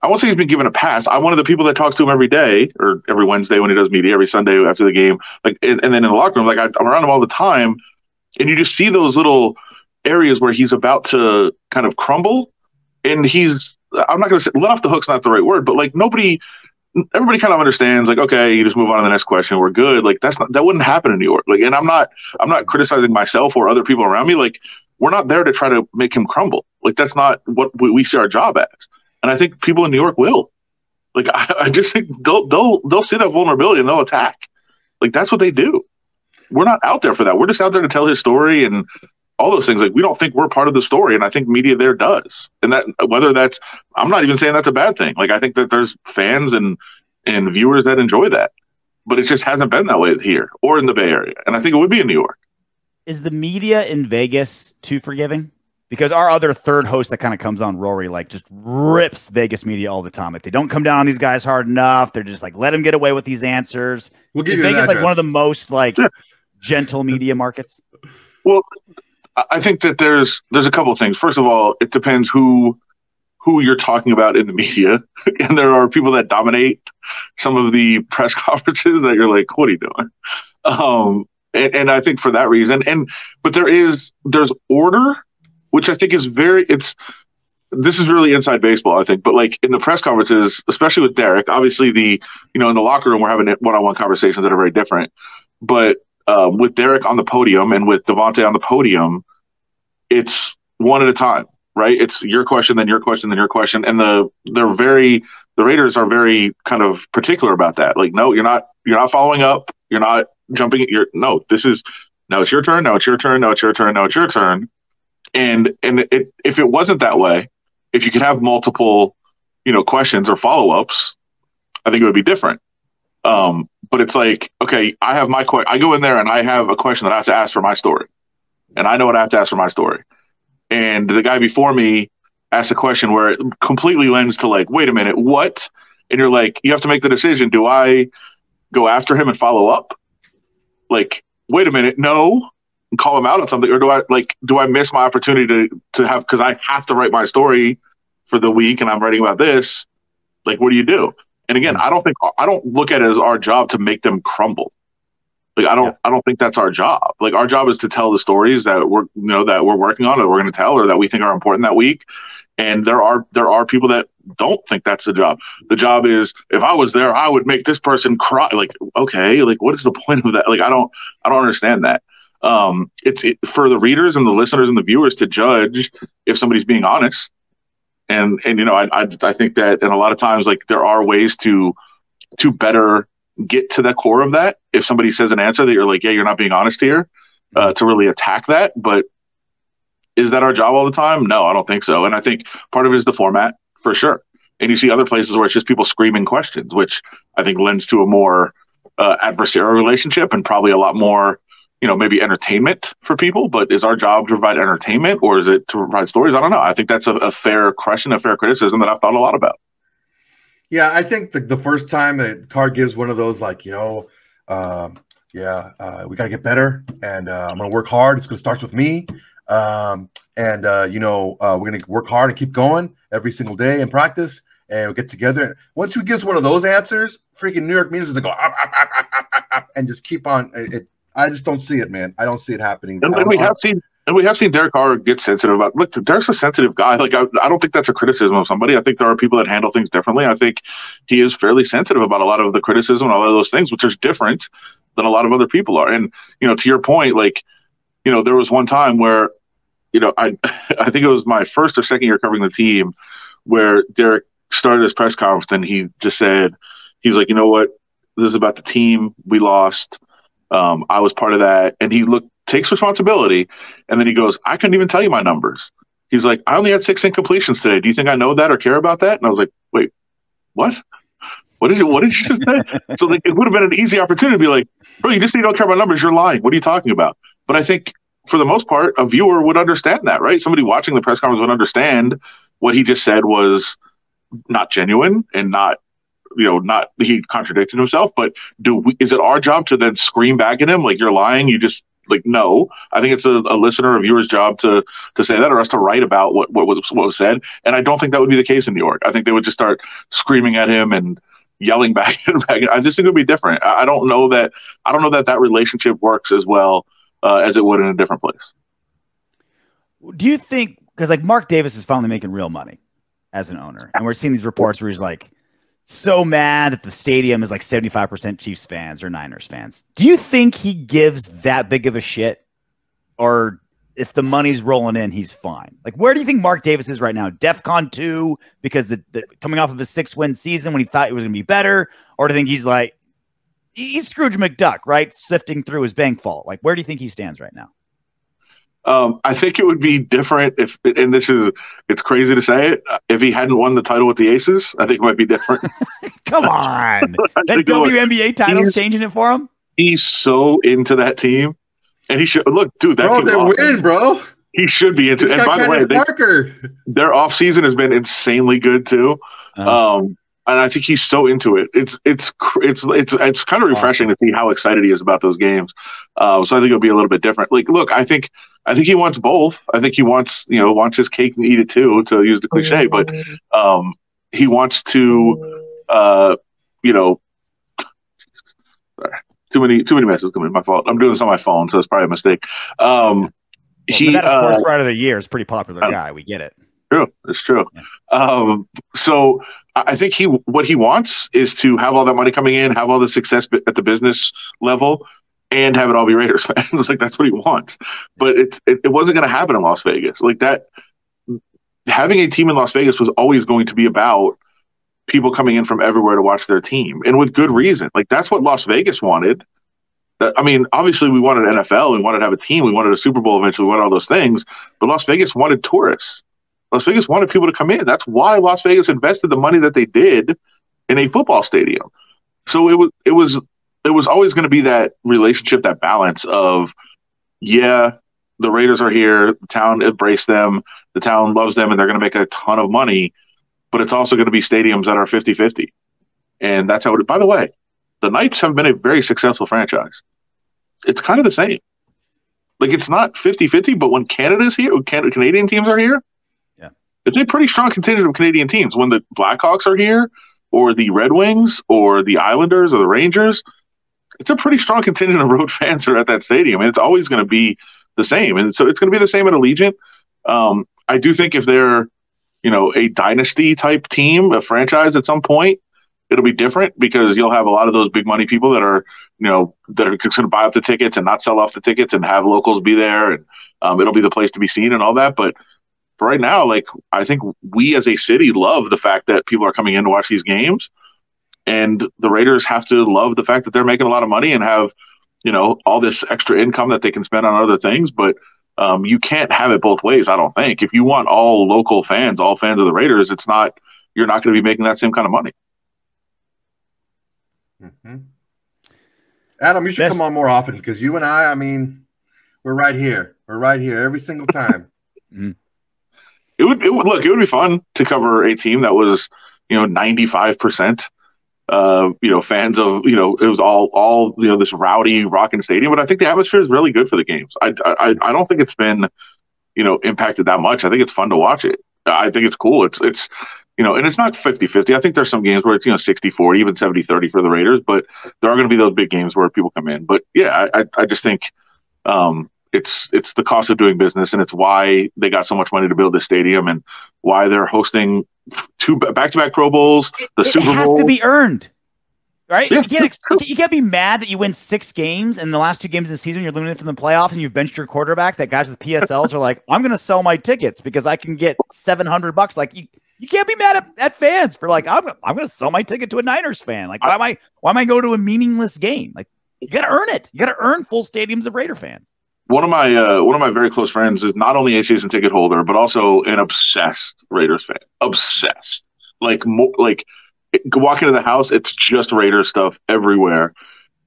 I won't say he's been given a pass. I'm one of the people that talks to him every day or every Wednesday when he does media, every Sunday after the game. Like, and, and then in the locker room, like I, I'm around him all the time, and you just see those little areas where he's about to kind of crumble, and he's I'm not going to say let off the hook's not the right word, but like nobody everybody kind of understands like okay you just move on to the next question we're good. Like that's not that wouldn't happen in new york. Like and i'm not i'm not criticizing myself or other people around me. Like we're not there to try to make him crumble. Like that's not what we, we see our job as. And i think people in new york will. Like i, I just think they'll they'll they'll see that vulnerability and they'll attack. Like that's what they do. We're not out there for that. We're just out there to tell his story and all those things like we don't think we're part of the story and i think media there does and that whether that's i'm not even saying that's a bad thing like i think that there's fans and and viewers that enjoy that but it just hasn't been that way here or in the bay area and i think it would be in new york Is the media in Vegas too forgiving? Because our other third host that kind of comes on, Rory, like just rips Vegas media all the time. If they don't come down on these guys hard enough, they're just like, let them get away with these answers. We'll give Is you his Vegas like one of the most like gentle media markets? well I- think that there's there's a couple of things. First of all it depends who who you're talking about in the media. And there are people that dominate some of the press conferences that you're like what are you doing? Um and, and i think for that reason and but there is there's order which i think is very it's this is really inside baseball i think but like in the press conferences especially with derek obviously the you know in the locker room we're having one-on-one conversations that are very different. But um, with derek on the podium and with Davante on the podium it's one at a time right? It's your question then your question then your question. And the they're very the raiders are very kind of particular about that. Like no you're not you're not following up. You're not jumping you're no this is now it's your turn. Now it's your turn. Now it's your turn. Now it's your turn. And and it, if it wasn't that way if you could have multiple you know questions or follow-ups i think it would be different. Um but it's like okay i have my que- i go in there and i have a question that i have to ask for my story and i know what i have to ask for my story. And the guy before me asked a question where it completely lends to like wait a minute what? And you're like you have to make the decision. Do i go after him and follow up? Like wait a minute no. And call him out on something or do i like do i miss my opportunity to to have because i have to write my story for the week and i'm writing about this. Like what do you do? And again hmm. i don't think i don't look at it as our job to make them crumble like i don't Yeah. i don't think that's our job. Like our job is to tell the stories that we're you know that we're working on or we're going to tell or that we think are important that week. And there are there are people that don't think that's the job. The job is if i was there i would make this person cry. Like okay like what is the point of that? Like i don't i don't understand that. Um it's it, for the readers and the listeners and the viewers to judge if somebody's being honest. And and you know I, I i think that and a lot of times like there are ways to to better get to the core of that if somebody says an answer that you're like yeah you're not being honest here uh, to really attack that but is that our job all the time? No i don't think so. And i think part of it is the format for sure. And you see other places where it's just people screaming questions which i think lends to a more uh, adversarial relationship and probably a lot more you know maybe entertainment for people but is our job to provide entertainment or is it to provide stories? I don't know. I think that's a, a fair question a fair criticism that i've thought a lot about Yeah, I think the, the first time that Carr gives one of those, like, you know, um, yeah, uh, we got to get better and uh, I'm going to work hard. It's going to start with me. Um, and, uh, you know, uh, we're going to work hard and keep going every single day in practice and we'll get together. Once he gives one of those answers, freaking New York media is going to go up, up, up, up, up, up, up, and just keep on. It, it- I just don't see it, man. I don't see it happening. and, we have seen and we have seen Derek Carr get sensitive about look Derek's a sensitive guy. Like I, I don't think that's a criticism of somebody. I think there are people that handle things differently. I think he is fairly sensitive about a lot of the criticism and a lot of those things which is different than a lot of other people are. And you know to your point like you know there was one time where you know I I think it was my first or second year covering the team where Derek started his press conference and he just said he's like you know what? This is about the team. We lost. Um, I was part of that. And he looked takes responsibility and then he goes, I couldn't even tell you my numbers. He's like, I only had six incompletions today. Do you think I know that or care about that? And I was like, wait, what? What did you what did you just say? so like it would have been an easy opportunity to be like, bro, you just say you don't care about numbers, you're lying. What are you talking about? But I think for the most part, a viewer would understand that, right? Somebody watching the press conference would understand what he just said was not genuine and not you know not he contradicted himself but do we, is it our job to then scream back at him like you're lying you just like no. I think it's a, a listener or viewer's job to to say that or us to write about what, what was what was said. And i don't think that would be the case in new york. I think they would just start screaming at him and yelling back and back. i just think it would be different. I I don't know that i don't know that that relationship works as well uh, as it would in a different place. Do you think because like Mark Davis is finally making real money as an owner, and we're seeing these reports where he's like so mad that the stadium is like 75% Chiefs fans or Niners fans. Do you think he gives that big of a shit? Or if the money's rolling in, he's fine. Like, where do you think Mark Davis is right now? DEFCON 2 because the, the coming off of a six win season when he thought it was going to be better? Or do you think he's like, he's Scrooge McDuck, right? Sifting through his bank vault. Like, where do you think he stands right now? Um, I think it would be different if, and this is, it's crazy to say it, if he hadn't won the title with the Aces, I think it might be different. Come on. that WNBA title's changing it for him? He's so into that team. And he should, look, dude, that bro, they awesome. win, bro. He should be into, it. and by the way, they, their off season has been insanely good too. Uh-huh. Um, and I think he's so into it. It's it's it's it's it's kind of refreshing awesome. to see how excited he is about those games. Uh, so I think it'll be a little bit different. Like, look, I think I think he wants both. I think he wants you know wants his cake and eat it too, to use the cliche. But um, he wants to, uh, you know, sorry, too many too many messages coming. My fault. I'm doing this on my phone, so it's probably a mistake. Um, well, he got a sports uh, writer of the year is pretty popular uh, guy. We get it. True, it's true. Yeah. Um, so I think he what he wants is to have all that money coming in, have all the success at the business level, and have it all be Raiders fans. like that's what he wants. But it it, it wasn't going to happen in Las Vegas. Like that, having a team in Las Vegas was always going to be about people coming in from everywhere to watch their team, and with good reason. Like that's what Las Vegas wanted. I mean, obviously, we wanted NFL, we wanted to have a team, we wanted a Super Bowl eventually, we wanted all those things. But Las Vegas wanted tourists. Las Vegas wanted people to come in. That's why Las Vegas invested the money that they did in a football stadium. So it was it was it was always going to be that relationship, that balance of yeah, the Raiders are here, the town embraced them, the town loves them, and they're going to make a ton of money. But it's also going to be stadiums that are 50-50. And that's how it by the way, the Knights have been a very successful franchise. It's kind of the same. Like it's not 50-50, but when Canada's here, when Canadian teams are here, yeah, it's a pretty strong contingent of Canadian teams. When the Blackhawks are here, or the Red Wings, or the Islanders, or the Rangers, it's a pretty strong contingent of road fans are at that stadium, and it's always going to be the same. And so it's going to be the same at Allegiant. Um, I do think if they're, you know, a dynasty type team, a franchise at some point, it'll be different because you'll have a lot of those big money people that are, you know, that are going to buy up the tickets and not sell off the tickets and have locals be there, and um, it'll be the place to be seen and all that. But but right now, like I think we as a city love the fact that people are coming in to watch these games, and the Raiders have to love the fact that they're making a lot of money and have, you know, all this extra income that they can spend on other things. But um, you can't have it both ways. I don't think. If you want all local fans, all fans of the Raiders, it's not. You're not going to be making that same kind of money. Mm-hmm. Adam, you should Best. come on more often because you and I, I mean, we're right here. We're right here every single time. mm-hmm it would, it would look it would be fun to cover a team that was you know 95 percent uh you know fans of you know it was all all you know this rowdy rocking stadium but i think the atmosphere is really good for the games. I, I i don't think it's been you know impacted that much. I think it's fun to watch it. I think it's cool. It's it's you know and it's not 50-50 i think there's some games where it's you know 60-40 even 70-30 for the raiders but there are going to be those big games where people come in. But yeah i i just think um it's it's the cost of doing business, and it's why they got so much money to build this stadium, and why they're hosting two back-to-back Pro Bowls. The it, Super Bowl has to be earned, right? Yeah, you, can't, you can't be mad that you win six games and the last two games of the season you're limited from the playoffs, and you've benched your quarterback. That guys with PSLs are like, I'm going to sell my tickets because I can get seven hundred bucks. Like you. You can't be mad at, at fans for like I'm I'm going to sell my ticket to a Niners fan. Like why am I why am I go to a meaningless game? Like you got to earn it. You got to earn full stadiums of Raider fans one of my uh, one of my very close friends is not only a season ticket holder but also an obsessed Raiders fan. Obsessed, like mo- like walk into the house, it's just Raiders stuff everywhere.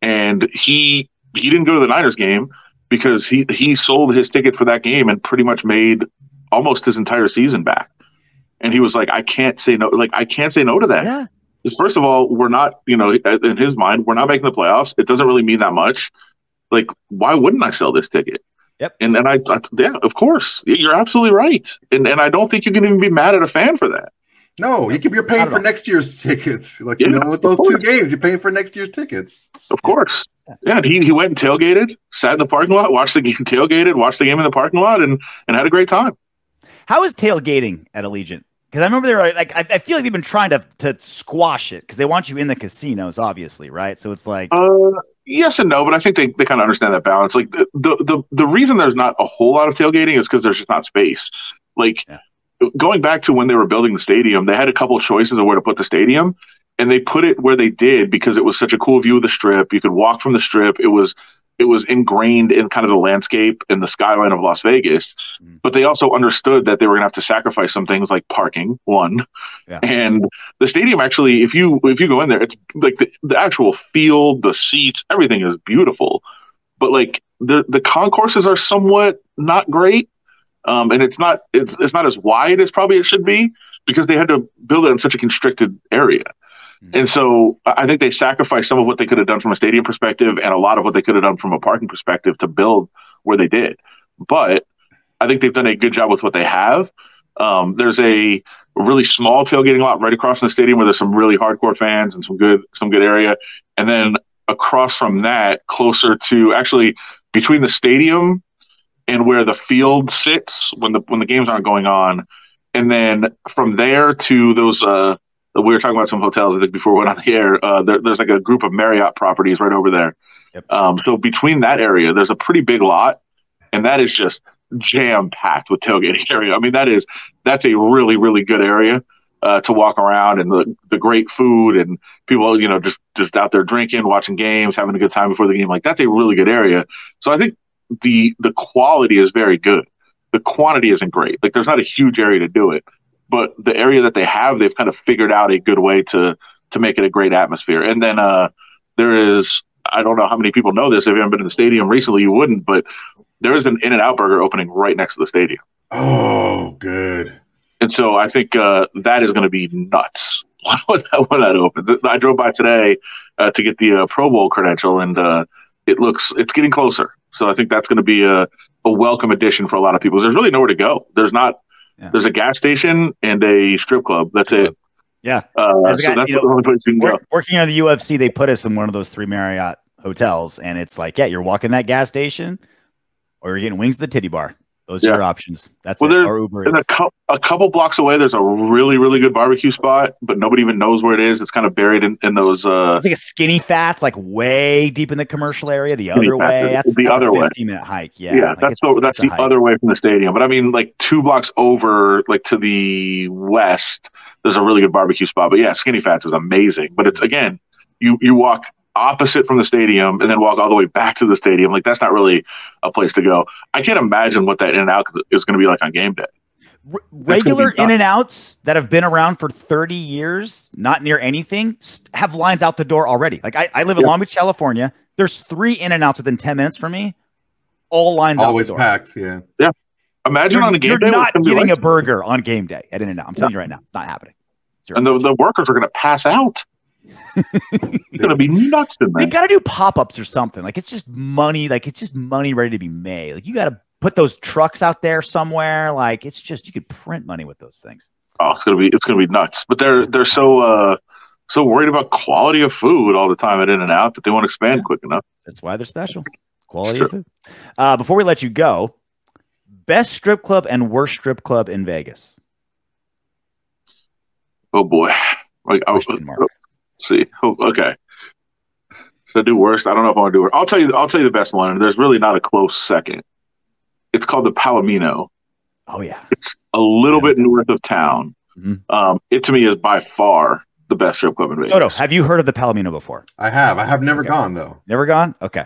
And he he didn't go to the Niners game because he he sold his ticket for that game and pretty much made almost his entire season back. And he was like, I can't say no. Like I can't say no to that. Yeah. First of all, we're not, you know, in his mind, we're not making the playoffs. It doesn't really mean that much like why wouldn't I sell this ticket? Yep. And and I, I, yeah, of course, you're absolutely right. And and I don't think you can even be mad at a fan for that. No, you can, you're paying for next year's tickets. Like yeah, you know, with those two games, you're paying for next year's tickets. Of course. Yeah, he, he went and tailgated, sat in the parking lot, watched the game, tailgated, watched the game in the parking lot, and and had a great time. How is tailgating at Allegiant? Because I remember they were like, I, I feel like they've been trying to to squash it because they want you in the casinos, obviously, right? So it's like, Uh, yes and no, but I think they, they kind of understand that balance. Like the, the the the reason there's not a whole lot of tailgating is because there's just not space. Like Yeah. going back to when they were building the stadium, they had a couple of choices of where to put the stadium, and they put it where they did because it was such a cool view of the strip. You could walk from the strip. It was it was ingrained in kind of the landscape and the skyline of Las Vegas. Mhm. But they also understood that they were going to have to sacrifice some things like parking. One, Yeah. and the stadium actually, if you if you go in there, it's like the, the actual field, the seats, everything is beautiful. But like the the concourses are somewhat not great, um, and it's not it's it's not as wide as probably it should be because they had to build it in such a constricted area. Mhm. And so I I think they sacrificed some of what they could have done from a stadium perspective and a lot of what they could have done from a parking perspective to build where they did. But I think they've done a good job with what they have. Um, there's a really small tailgating lot right across from the stadium where there's some really hardcore fans and some good some good area. And then across from that, closer to actually between the stadium and where the field sits when the when the games aren't going on, and then from there to those uh we were talking about some hotels I think before we went on the air. Uh, there, there's like a group of Marriott properties right over there. Yep. Um, so between that area, there's a pretty big lot, and that is just jam packed with tailgating area. I mean, that is that's a really really good area uh, to walk around, and the the great food and people you know just just out there drinking, watching games, having a good time before the game. Like that's a really good area. So I think the the quality is very good. The quantity isn't great. Like there's not a huge area to do it, but the area that they have, they've kind of figured out a good way to to make it a great atmosphere. And then uh, there is I don't know how many people know this. If you haven't been to the stadium recently, you wouldn't, but there is an In-N-Out Burger opening right next to the stadium. Oh, good. And so I think uh, that is going to be nuts when that, when that opens. I drove by today uh, to get the uh, Pro Bowl credential, and uh, it looks it's getting closer. So I think that's going to be a, a welcome addition for a lot of people. There's really nowhere to go. There's not. Yeah. There's a gas station and a strip club. That's it. yeah, Uh, As so that's you the only place you can go. Working on the UFC, they put us in one of those three Marriott hotels, and it's like, yeah, you're walking that gas station, or you're getting wings at the titty bar. Those are Yeah. your options. That's Well, it. there- Uber. And a, a couple blocks away, there's a really, really good barbecue spot, but nobody even knows where it is. It's kind of buried in, in those. Uh, It's like a skinny fats, like way deep in the commercial area. The other way, that's the that's other way. 15 minute hike. Yeah, yeah, like that's the that's the hike. other way from the stadium. But I mean, like two blocks over, like to the west, there's a really good barbecue spot. But yeah, Skinny Fats is amazing. But it's again, you you walk opposite from the stadium and then walk all the way back to the stadium. Like that's not really a place to go. I can't imagine what that In-N-Out is going to be like on game day. R- regular In-N-Outs that have been around for 30 years, not near anything, have lines out the door already. Like I, I live in Yeah. Long Beach, California. There's three In-N-Outs within 10 minutes for me. All lines Always out the door. packed. Yeah. Yeah. Imagine You're, on a game day you're day, what's not gonna getting like. a burger on game day at In-N-Out. I'm telling you right now, not happening. Zero. and the, the workers are going to pass out. It's going to be nuts in they got to do pop ups or something. Like it's just money. Like it's just money ready to be made. Like you got to put those trucks out there somewhere. Like it's just you could print money with those things. Oh, it's gonna be it's gonna be nuts. But they're they're so uh so worried about quality of food all the time at In-N-Out that they won't expand quick enough. That's why they're special. Quality of food. Uh, before we let you go, best strip club and worst strip club in Vegas. Oh boy. Like I. see. Oh, okay. So do worst? I don't know if I want to do it. I'll tell you. I'll tell you the best one. There's really not a close second. It's called the Palomino. Oh yeah. It's a little Yeah. bit north of town. Mhm. Um, it to me is by far the best strip club in Vegas. Soto, have you heard of the Palomino before? I have. I have never Okay. gone though. Never gone? Okay.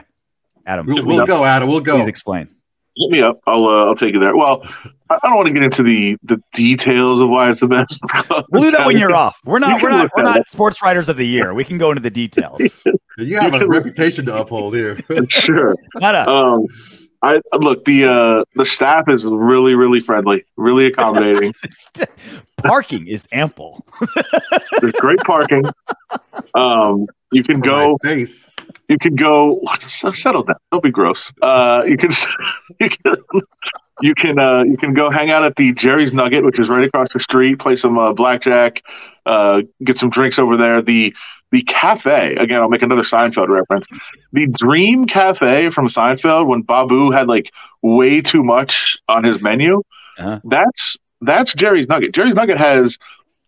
Adam, We'll, we'll go, Adam. We'll go. please explain. Hit me up. I'll uh, I'll take you there. Well, I I don't want to get into the the details of why it's the best. We'll do that when you're off. We're not. You We're not. We're that not sports writers of the year. We can go into the details. You have a reputation to uphold here. sure. Not us. Um, I look the uh, the staff is really really friendly, really accommodating. Parking is ample. There's great parking. Um, you can For go. my face. You can go. Settle down. Don't be gross. Uh, you can. You can. You can, uh, you can go hang out at the Jerry's Nugget, which is right across the street. Play some uh, blackjack, uh, get some drinks over there. The the cafe again. I'll make another Seinfeld reference. The Dream Cafe from Seinfeld when Babu had like way too much on his menu. Uh-huh. That's that's Jerry's Nugget. Jerry's Nugget has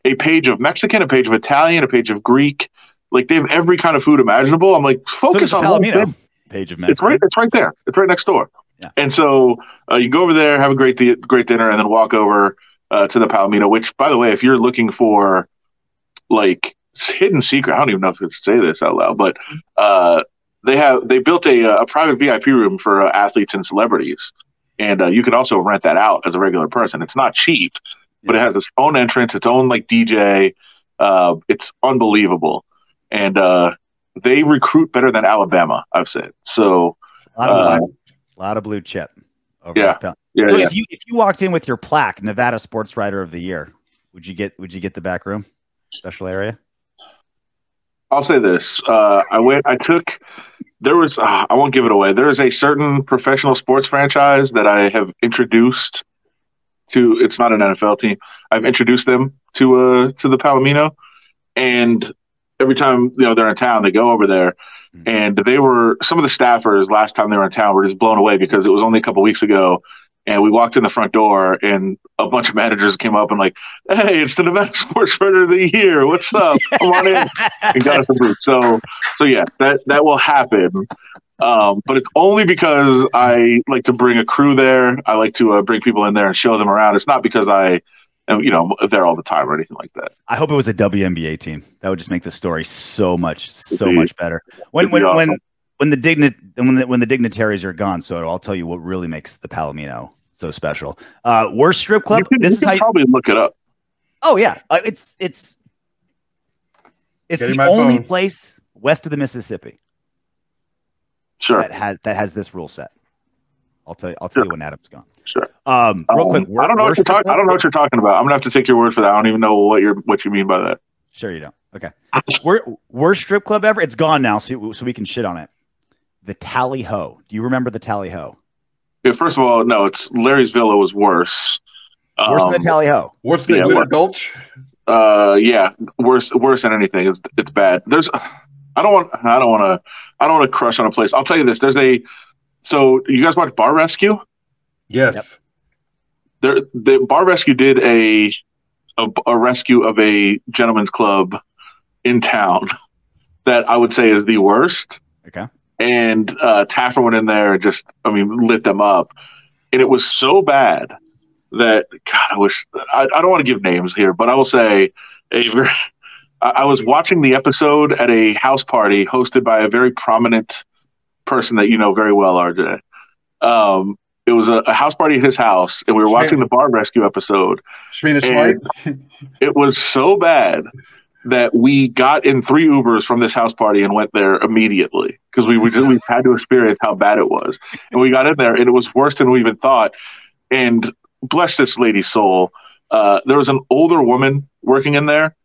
a page of Mexican, a page of Italian, a page of Greek. Like they have every kind of food imaginable. I'm like, focus does on one Palomino thing. page of It's right. It's right there. It's right next door. Yeah. And so uh, you go over there, have a great di- great dinner, and then walk over uh, to the Palomino. Which, by the way, if you're looking for like hidden secret, I don't even know if I should say this out loud, but uh, they have they built a, a private VIP room for uh, athletes and celebrities, and uh, you can also rent that out as a regular person. It's not cheap, but it has its own entrance, its own like DJ. Uh, it's unbelievable, and uh, they recruit better than Alabama. I've said so. A lot of, Uh, blue, lot of blue chip. Over Yeah. Yeah, so yeah. if you if you walked in with your plaque, Nevada Sports Writer of the Year, would you get would you get the back room, special area? I'll say this. Uh, I went. I took. There was. Uh, I won't give it away. There is a certain professional sports franchise that I have introduced to. It's not an NFL team. I've introduced them to uh to the Palomino, and every time you know they're in town, they go over there, and they were some of the staffers last time they were in town were just blown away because it was only a couple weeks ago. And we walked in the front door, and a bunch of managers came up and like, "Hey, it's the Nevada Sports Writer of the Year. What's up? Come on in." and got us a booth. So, so yes, that that will happen. Um, but it's only because I like to bring a crew there. I like to uh, bring people in there and show them around. It's not because I am, you know, there all the time or anything like that. I hope it was a WNBA team. That would just make the story so much so be- much better. When it'd be when when awesome. when the dignit when the, when the dignitaries are gone, so I'll tell you what really makes the Palomino so special. Uh, worst strip club. you can, this you is can how. You, probably look it up. oh yeah, uh, it's it's it's Getting the only phone. place west of the Mississippi Sure, that has that has this rule set. I'll tell you. I'll tell you when Adam's gone. Sure. Um, real Um, quick. I don't know what you're talking. I don't know what you're talking about. I'm gonna have to take your word for that. I don't even know what you're what you mean by that. Sure, you don't. Okay. Wor- worst strip club ever. It's gone now, so so we can shit on it. The Tally Ho. Do you remember the Tally Ho? Yeah, first of all, no, it's Larry's Villa was worse. Worse than the Um, Tally Ho. Worse than Yeah, Glitter what- Gulch. Uh, yeah, worse, worse than anything. It's it's bad. There's, I don't want, I don't want to, I don't want to crush on a place. I'll tell you this. There's a, so you guys watch Bar Rescue? Yes. There, the Bar Rescue did a, a, a rescue of a gentleman's club in town that I would say is the worst. Okay. And uh, Taffer went in there and just, I mean, lit them up, and it was so bad that God, I wish I, I don't want to give names here, but I will say a very. I I was watching the episode at a house party hosted by a very prominent person that you know very well, RJ. Um, it was a, a house party at his house, and we were watching the bar rescue episode. It was so bad that we got in three Ubers from this house party and went there immediately because we were just, we had to experience how bad it was. And we got in there, and it was worse than we even thought. And bless this lady's soul, uh, there was an older woman working in there,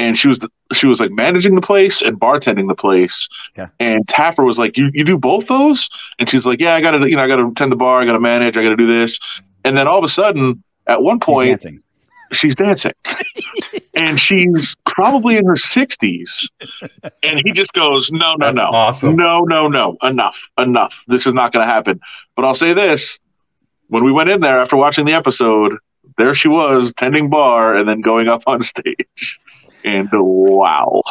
and she was she was like managing the place and bartending the place. Yeah. And Taffer was like, "You you do both those?" And she's like, "Yeah, I got to you know I got to tend the bar, I got to manage, I got to do this." And then all of a sudden, at one She's point, dancing. she's dancing and she's probably in her 60s and he just goes no no That's no awesome. no no no enough enough this is not going to happen but i'll say this when we went in there after watching the episode there she was tending bar and then going up on stage and wow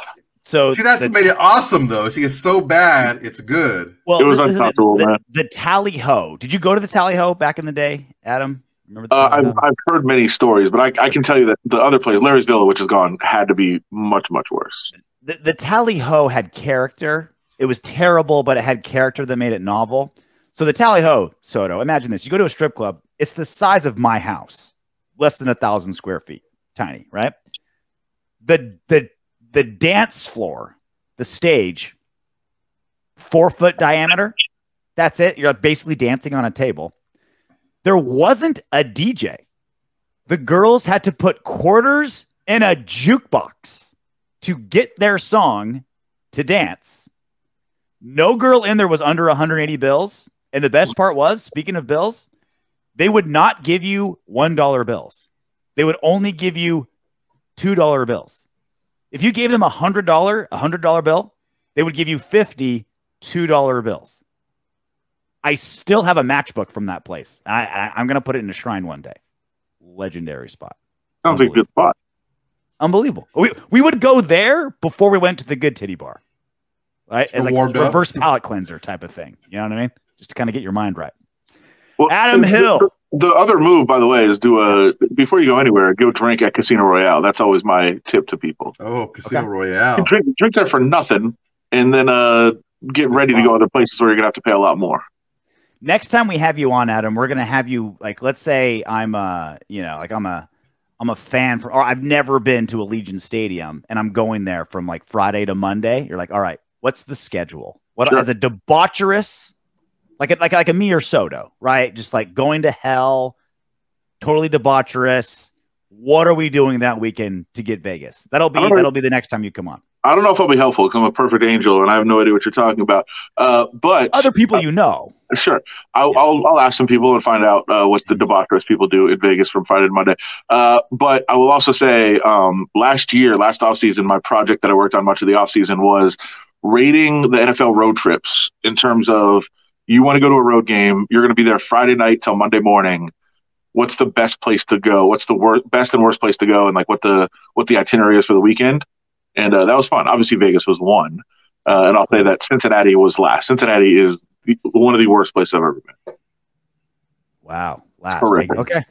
So See, that the, made it awesome, though. See, it's so bad, it's good. well, It was the, the- uncomfortable, the, man. the Tally Ho. Did you go to the Tally Ho back in the day, Adam? Remember the uh, I've, I've heard many stories but I, I can tell you that the other place larry's villa which is gone had to be much much worse the, the Tally Ho had character. It was terrible, but it had character that made it novel. So the Tally Ho, Soto, imagine this. You go to a strip club, it's the size of my house, less than a thousand square feet. Tiny, right? The the the dance floor, the stage, four foot diameter. That's it. You're basically dancing on a table. There wasn't a DJ. The girls had to put quarters in a jukebox to get their song to dance. No girl in there was under 180 bills. And the best part was, speaking of bills, they would not give you $1 bills. They would only give you $2 bills. If you gave them a $100, a $100 bill, they would give you 50 $2 bills. I still have a matchbook from that place. I, I, I'm going to put it in a shrine one day. legendary spot. Sounds like a good spot. Unbelievable. We we would go there before we went to the good titty bar, right? As like a warmed up. reverse palate cleanser type of thing. You know what I mean? Just to kind of get your mind right. Well, Adam the- Hill. The, the other move, by the way, is do a before you go anywhere, go drink at Casino Royale. That's always my tip to people. Oh, Casino Okay. Royale. Drink drink there for nothing, and then uh get ready to go other places where you're gonna have to pay a lot more. Next time we have you on, Adam, we're gonna have you like let's say I'm a you know like I'm a I'm a fan for or I've never been to Allegiant Stadium and I'm going there from like Friday to Monday. You're like, all right, what's the schedule? What Sure. as a debaucherous, like a, like like a me or Soto, right? Just like going to hell, totally debaucherous. What are we doing that weekend to get Vegas? That'll be that'll be the next time you come on. I don't know if I'll be helpful because I'm a perfect angel and I have no idea what you're talking about. Uh, but Other people you know. Sure. I'll, I'll, I'll ask some people and find out uh, what the debaucherous people do in Vegas from Friday to Monday. Uh, but I will also say um, last year, last offseason, my project that I worked on much of the offseason was rating the NFL road trips in terms of you want to go to a road game, you're going to be there Friday night till Monday morning. What's the best place to go? What's the wor- best and worst place to go? And like what the what the itinerary is for the weekend. And uh, that was fun. Obviously, Vegas was one. Uh, and I'll say that Cincinnati was last. Cincinnati is the, one of the worst places I've ever been. Wow. Last. Okay.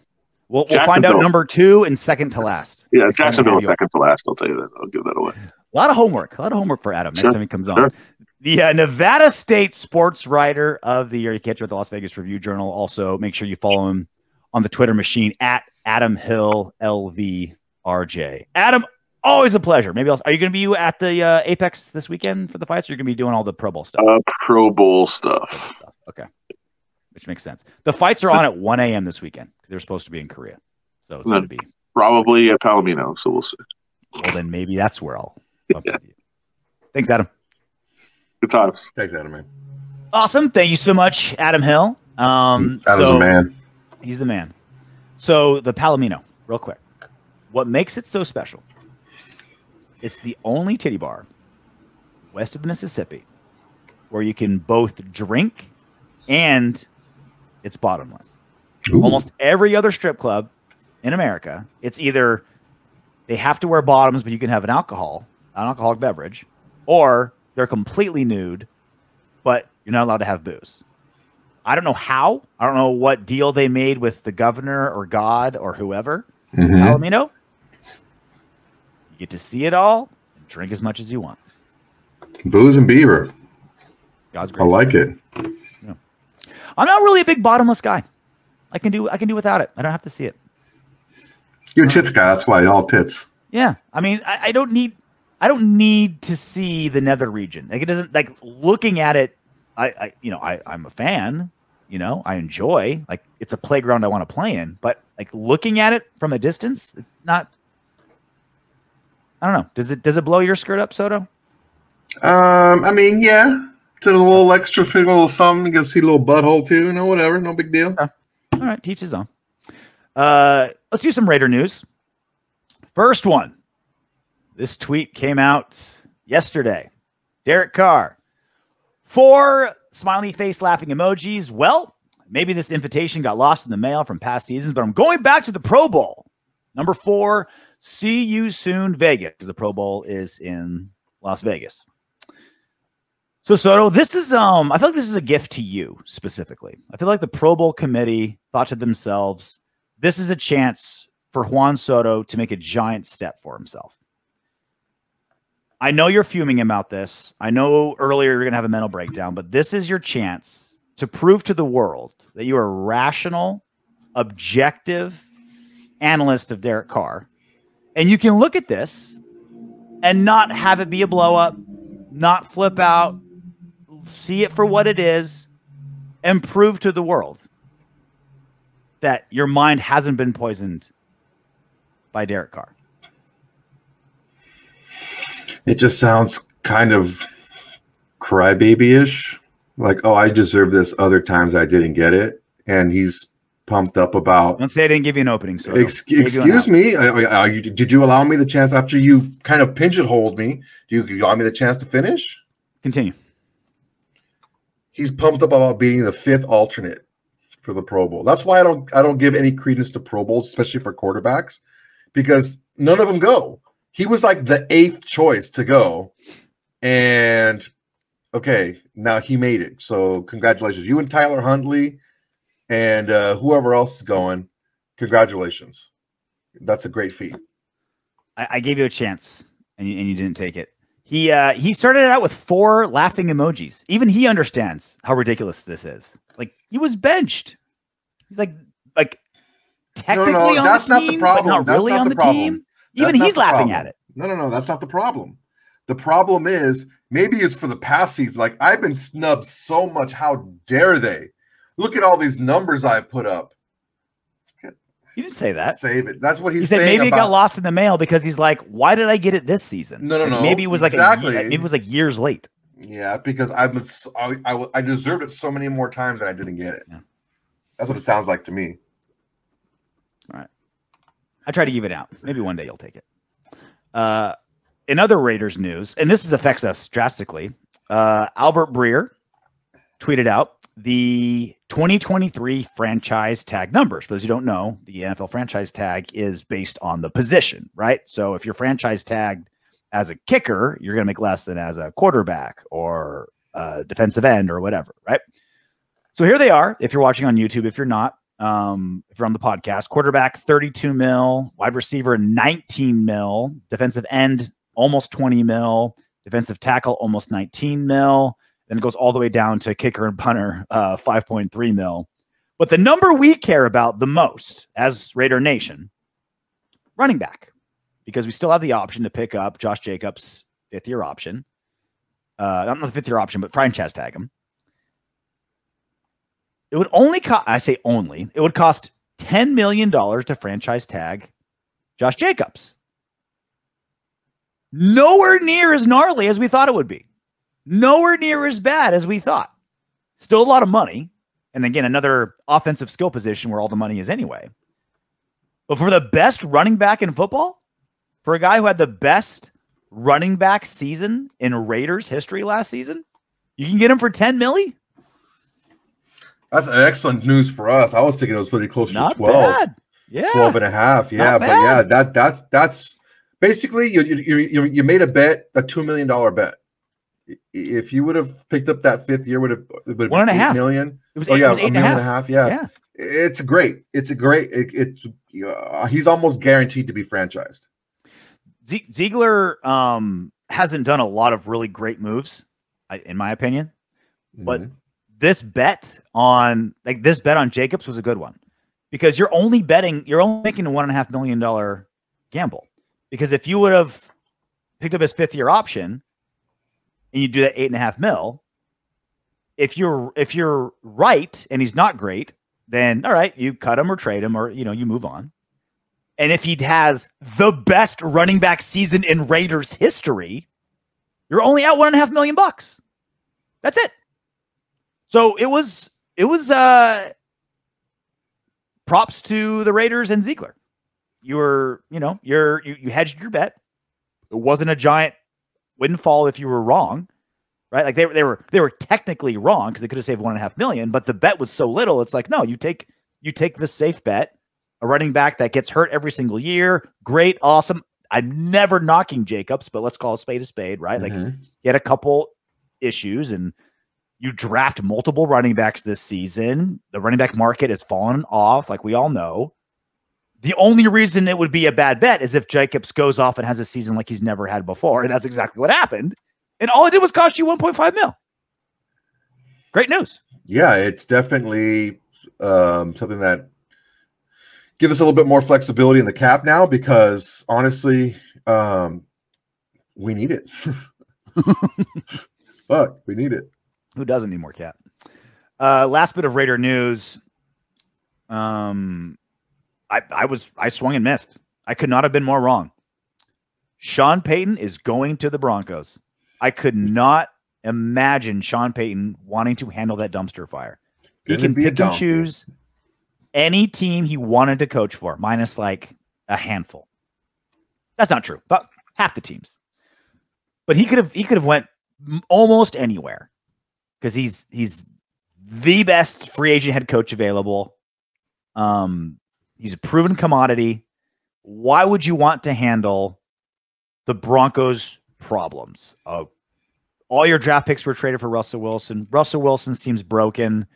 We'll, we'll find out number two and second to last. Yeah, Jacksonville have was you on. second to last. I'll tell you that. I'll give that away. A lot of homework. A lot of homework for Adam next time he comes on. sure. The uh, Nevada State Sports Writer of the Year. You catch her at the Las Vegas Review Journal. Also, make sure you follow him on the Twitter machine at Adam Hill LVRJ. Adam, always a pleasure. Maybe I'll, are you going to be at the uh, Apex this weekend for the fights? Or are you going to be doing all the Pro Bowl stuff? Uh, Pro Bowl stuff. Pro Bowl stuff. Okay, which makes sense. The fights are on at 1 a.m. this weekend they're supposed to be in Korea, so it's going to be. Probably at Palomino, so we'll see. Well, then maybe that's where I'll. bump into you. Thanks, Adam. Good times. Thanks, Adam, man. Awesome. Thank you so much, Adam Hill. Um, Adam's so- a man. He's the man. So the Palomino, real quick. What makes it so special? It's the only titty bar west of the Mississippi where you can both drink and it's bottomless. Ooh. Almost every other strip club in America, it's either they have to wear bottoms, but you can have an alcohol, an alcoholic beverage, or they're completely nude, but you're not allowed to have booze. I don't know how. I don't know what deal they made with the governor or God or whoever. Mhm. Palomino. You get to see it all and drink as much as you want. Booze and beaver. God's I grace. like it. I'm not really a big bottomless guy. I can do I can do without it. I don't have to see it. You're a tits guy. That's why all tits. Yeah, I mean, I, I don't need, I don't need to see the nether region. Like it doesn't like looking at it. I, I you know, I I'm a fan. You know, I enjoy. Like it's a playground I want to play in. But like looking at it from a distance, it's not. I don't know. Does it does it blow your skirt up, Soto? Um, I mean, yeah, it's a little extra little something. You can see a little butthole too. You know, whatever. No big deal. All right, teach his own. Uh, let's do some Raider news. First one. This tweet came out yesterday. Derek Carr. Four smiley face laughing emojis. Well, maybe this invitation got lost in the mail from past seasons, but I'm going back to the Pro Bowl. Number four, see you soon, Vegas, because the Pro Bowl is in Las Vegas. So Soto, this is um, I feel like this is a gift to you specifically. I feel like the Pro Bowl committee thought to themselves, this is a chance for Juan Soto to make a giant step for himself. I know you're fuming about this. I know earlier you're gonna have a mental breakdown, but this is your chance to prove to the world that you are a rational, objective analyst of Derek Carr. And you can look at this and not have it be a blow up, not flip out, see it for what it is, and prove to the world that your mind hasn't been poisoned by Derek Carr. It just sounds kind of crybaby-ish. Like, oh, I deserve this. Other times I didn't get it, and he's pumped up about. Don't say I didn't give you an opening. So Ex- excuse me. I- I- are you- did you allow me the chance after you kind of pigeonholed me? Do you allow me the chance to finish? Continue. He's pumped up about being the fifth alternate for the Pro Bowl. That's why I don't I don't give any credence to Pro Bowls, especially for quarterbacks, because none of them go. He was like the eighth choice to go, and okay, now he made it. So congratulations, you and Tyler Huntley, and uh, whoever else is going. Congratulations, that's a great feat. I, I gave you a chance, and you, and you didn't take it. He uh, he started out with four laughing emojis. Even he understands how ridiculous this is. Like he was benched. He's like like technically no, on that's the not team, the problem. but not That's really not on the the, team. Even not he's laughing problem. at it. No, no, no, that's not the problem. The problem is maybe it's for the past season. Like I've been snubbed so much. How dare they? Look at all these numbers I put up. You didn't say that. Save it. That's what he's He said maybe it got lost in the mail because he's like, why did I get it this season? No, no, no. Maybe it was like Exactly. maybe it was like years late. Yeah, because I've been I, I, I deserved it so many more times and I didn't get it. Yeah. That's what it sounds like to me. All right, I try to give it out. Maybe one day you'll take it. Uh, in other Raiders news, and this affects us drastically, uh, Albert Breer tweeted out the 2023 franchise tag numbers. For those who don't know, the NFL franchise tag is based on the position, right? So if you're franchise tagged as a kicker, you're going to make less than as a quarterback or a defensive end or whatever, right? So here they are. If you're watching on YouTube, if you're not, um, if you're on the podcast, quarterback 32 mil, wide receiver 19 mil, defensive end almost 20 mil, defensive tackle almost 19 mil. Then it goes all the way down to kicker and punter, uh, 5.3 mil. But the number we care about the most as Raider Nation, running back, because we still have the option to pick up Josh Jacobs' fifth year option. Uh, not the fifth year option, but franchise tag him. It would only cost, I say only, it would cost $10 million to franchise tag Josh Jacobs. Nowhere near as gnarly as we thought it would be. Nowhere near as bad as we thought. Still a lot of money. And again, another offensive skill position where all the money is anyway. But for the best running back in football, for a guy who had the best running back season in Raiders history last season, you can get him for 10 milli? That's excellent news for us. I was thinking it was pretty close Not to 12, bad. Yeah. 12 and a half. Yeah, Not but yeah, that that's that's basically you you you, you- you made a bet, a two million dollar bet. If you would have picked up that fifth year, would have would have One been eight It was Oh eight, yeah, it was a eight a million half. Yeah. Yeah. it's great. It's a great. It, it's uh, he's almost guaranteed to be franchised. Ze- Ziegler um, hasn't done a lot of really great moves, in my opinion. But Mhm. this bet on like this bet on Jacobs was a good one because you're only betting, you're only making a one and a half million dollar gamble. Because if you would have picked up his fifth year option and you do that eight and a half mil, if you're if you're right and he's not great, then all right, you cut him or trade him or you know you move on. And if he has the best running back season in Raiders history, you're only at one and a half million bucks. That's it. So it was it was uh props to the Raiders and Ziegler. You were, you know, you're you, you hedged your bet. It wasn't a giant windfall if you were wrong, right? Like they were they were they were technically wrong because they could have saved one and a half million, but the bet was so little. It's like no, you take you take the safe bet, a running back that gets hurt every single year. Great, awesome. I'm never knocking Jacobs, but let's call a spade a spade, right? Like Mhm. he had a couple issues and you draft multiple running backs this season. The running back market has fallen off, like we all know. The only reason it would be a bad bet is if Jacobs goes off and has a season like he's never had before. And that's exactly what happened. And all it did was cost you 1.5 mil. Great news. yeah, it's definitely um, something that gives us a little bit more flexibility in the cap now because honestly, um, we need it. Fuck, we need it. Who doesn't need more cap? Uh, last bit of Raider news. Um, I, I was I swung and missed. I could not have been more wrong. Sean Payton is going to the Broncos. I could not imagine Sean Payton wanting to handle that dumpster fire. He can be pick and choose any team he wanted to coach for, minus like a handful. That's not true, but half the teams. But he could have he could have went almost anywhere because he's he's the best free agent head coach available. Um, he's a proven commodity. Why would you want to handle the Broncos' problems? Uh, all your draft picks were traded for Russell Wilson. Russell Wilson seems broken.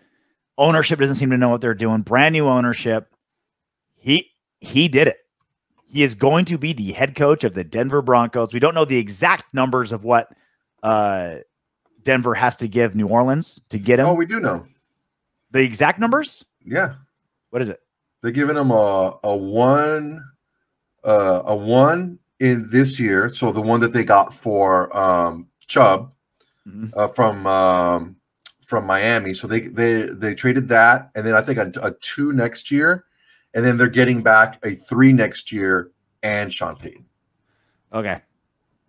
Ownership doesn't seem to know what they're doing. Brand new ownership. He he did it. He is going to be the head coach of the Denver Broncos. We don't know the exact numbers of what uh, Denver has to give New Orleans to get him. Oh, we do know. The exact numbers? Yeah, What is it? They're giving him a a one, uh, a one in this year. So the one that they got for um, Chubb Mhm. uh, from um, from Miami. So they they they traded that, and then I think a, a two next year, and then they're getting back a three next year and Sean Payton. Okay.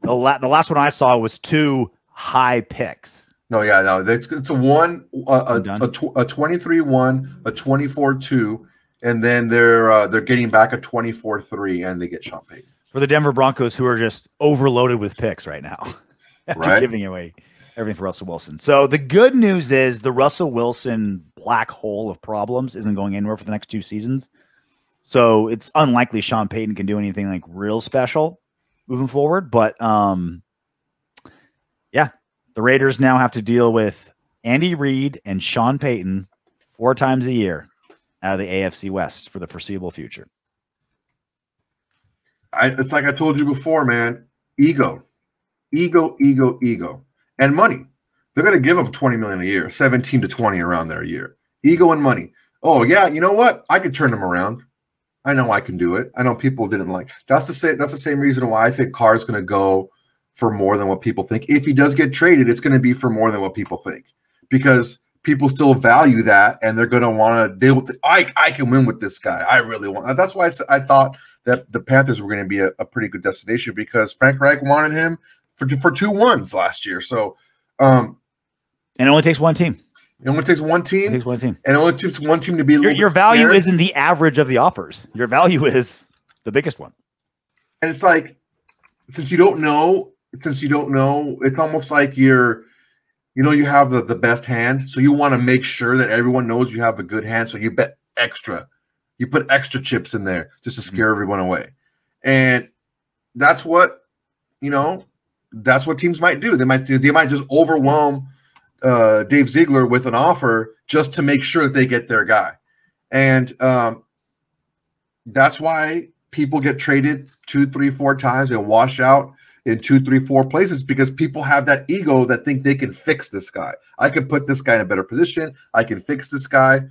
The, la- the last one I saw was two high picks. No, yeah, no, it's it's a one, a I'm a, a, tw- a twenty three one, a twenty four two, and then they're uh, they're getting back a twenty four three, and they get Sean Payton. for the Denver Broncos, who are just overloaded with picks right now, after Right. giving away everything for Russell Wilson. So the good news is the Russell Wilson black hole of problems isn't going anywhere for the next two seasons. So it's unlikely Sean Payton can do anything like real special moving forward. But um, yeah, the Raiders now have to deal with Andy Reid and Sean Payton four times a year out of the AFC West for the foreseeable future. I, it's like I told you before, man. Ego, ego, ego, ego, and money. They're going to give them twenty million a year, seventeen to twenty around there a year. Ego and money. Oh yeah, you know what? I could turn them around. I know I can do it. I know people didn't like. That's the same. That's the same reason why I think Carr's going to go for more than what people think. If he does get traded, it's going to be for more than what people think because people still value that and they're going to want to deal with it. I I can win with this guy. I really want. That's why I, said- I thought that the Panthers were going to be a, a pretty good destination because Frank Reich wanted him for for two ones last year. So um, And it only takes one team. it only takes one team. It takes one team. and it only takes one team to be Your, your value scared. isn't the average of the offers. Your value is the biggest one. and it's like since you don't know since you don't know it's almost like you're you know you have the, the best hand so you want to make sure that everyone knows you have a good hand so you bet extra. You put extra chips in there just to Mm-hmm. scare everyone away. And that's what you know that's what teams might do. They might they might just overwhelm uh, Dave Ziegler with an offer just to make sure that they get their guy. And um, that's why people get traded two, three, four times. And wash out in two, three, four places because people have that ego that think they can fix this guy. I can put this guy in a better position. I can fix this guy.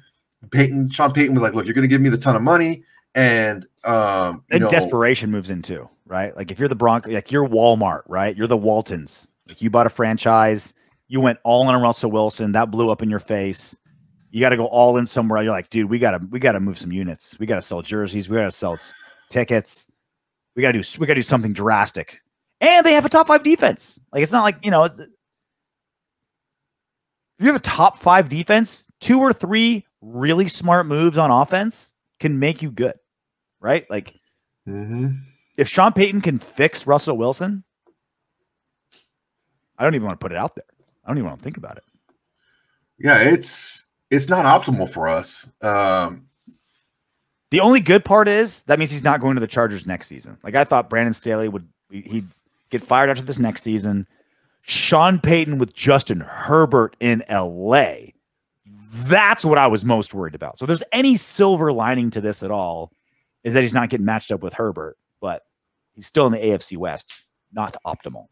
Peyton, Sean Payton was like, "Look, you're going to give me the ton of money, and um, you And know, desperation moves in too, right? Like if you're the Bronco, like you're Walmart, right? You're the Waltons. Like you bought a franchise, you went all in on Russell Wilson, that blew up in your face. You got to go all in somewhere. You're like, dude, we gotta we gotta move some units. We gotta sell jerseys. We gotta sell tickets. We gotta do we gotta do something drastic. And they have a top five defense. Like it's not like you know. If you have a top five defense, two or three really smart moves on offense can make you good, right? Like Mhm. if Sean Payton can fix Russell Wilson, I don't even want to put it out there. I don't even want to think about it. yeah, it's it's not optimal for us. Um, The only good part is that means he's not going to the Chargers next season. Like I thought Brandon Staley would he'd get fired after this next season. Sean Payton with Justin Herbert in LA. That's what I was most worried about. So if there's any silver lining to this at all, is that he's not getting matched up with Herbert, but he's still in the AFC West, not optimal.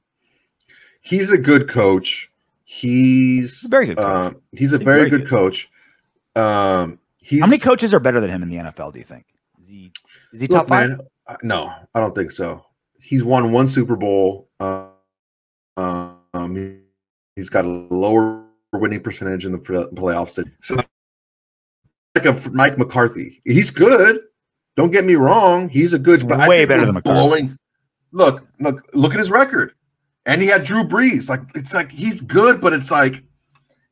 he's a good coach. He's He's very good coach. um, he's a He's very, very good, good. coach. Um, he's How many coaches are better than him in the NFL? Do you think? Is he is he Look, top five? man, no, I don't think so. He's won one Super Bowl. Uh, um, he- he's got a lower winning percentage in the playoffs. So, like a Mike McCarthy, he's good. Don't get me wrong, he's a good. but way better than McCarthy. Blowing, look, look, look at his record, and he had Drew Brees. Like it's like he's good, but it's like,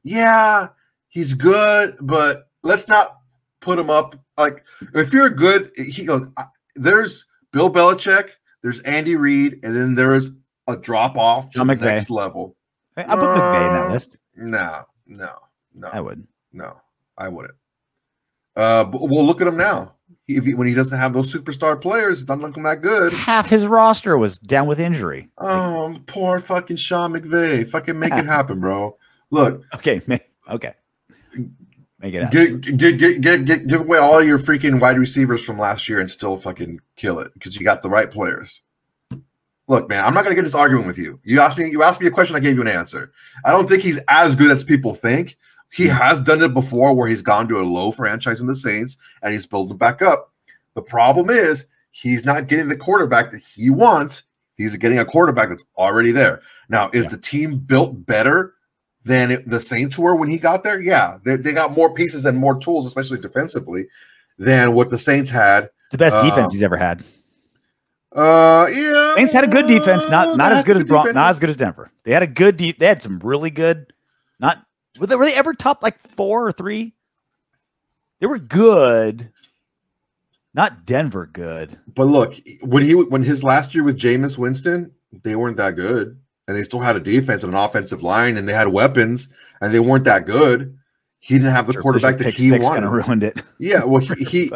yeah, he's good, but let's not put him up. Like if you're good, he look, there's Bill Belichick, there's Andy Reid, and then there's a drop off to John the McVay. next level. I put McVay in that Uh, list. No, no, no. I wouldn't. No, I wouldn't. Uh, but we'll look at him now. He- If he, when he doesn't have those superstar players, it's not looking that good. Half his roster was down with injury. Oh, poor fucking Sean McVay. Fucking make it happen, bro. Look, Okay, okay, make it happen. get, get, get, get, get, give away all your freaking wide receivers from last year and still fucking kill it because you got the right players. Look, man, I'm not gonna get this argument with you. You asked me, you asked me a question, I gave you an answer. I don't think he's as good as people think. He has done it before where he's gone to a low franchise in the Saints and he's building back up. The problem is he's not getting the quarterback that he wants. He's getting a quarterback that's already there. Now, is Yeah. the team built better than it, the Saints were when he got there? Yeah, they, they got more pieces and more tools, especially defensively, than what the Saints had. The best Uh, defense he's ever had. Uh, yeah, Saints had a good defense, not not as good as Bron- not as good as Denver. They had a good deep. They had some really good. Not were they, were they ever top like four or three? They were good. Not Denver good. But look, when he when his last year with Jameis Winston, they weren't that good, and they still had a defense and an offensive line, and they had weapons, and they weren't that good. He didn't have the Sure, quarterback that he wanted. ruined it. Yeah, well, he, he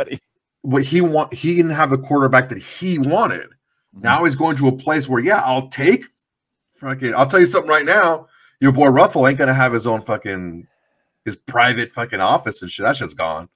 what he want he didn't have the quarterback that he wanted. Mm-hmm. Now he's going to a place where yeah, I'll take fucking. I'll tell you something right now. Your boy Ruffle ain't gonna have his own fucking his private fucking office and shit. That shit's gone.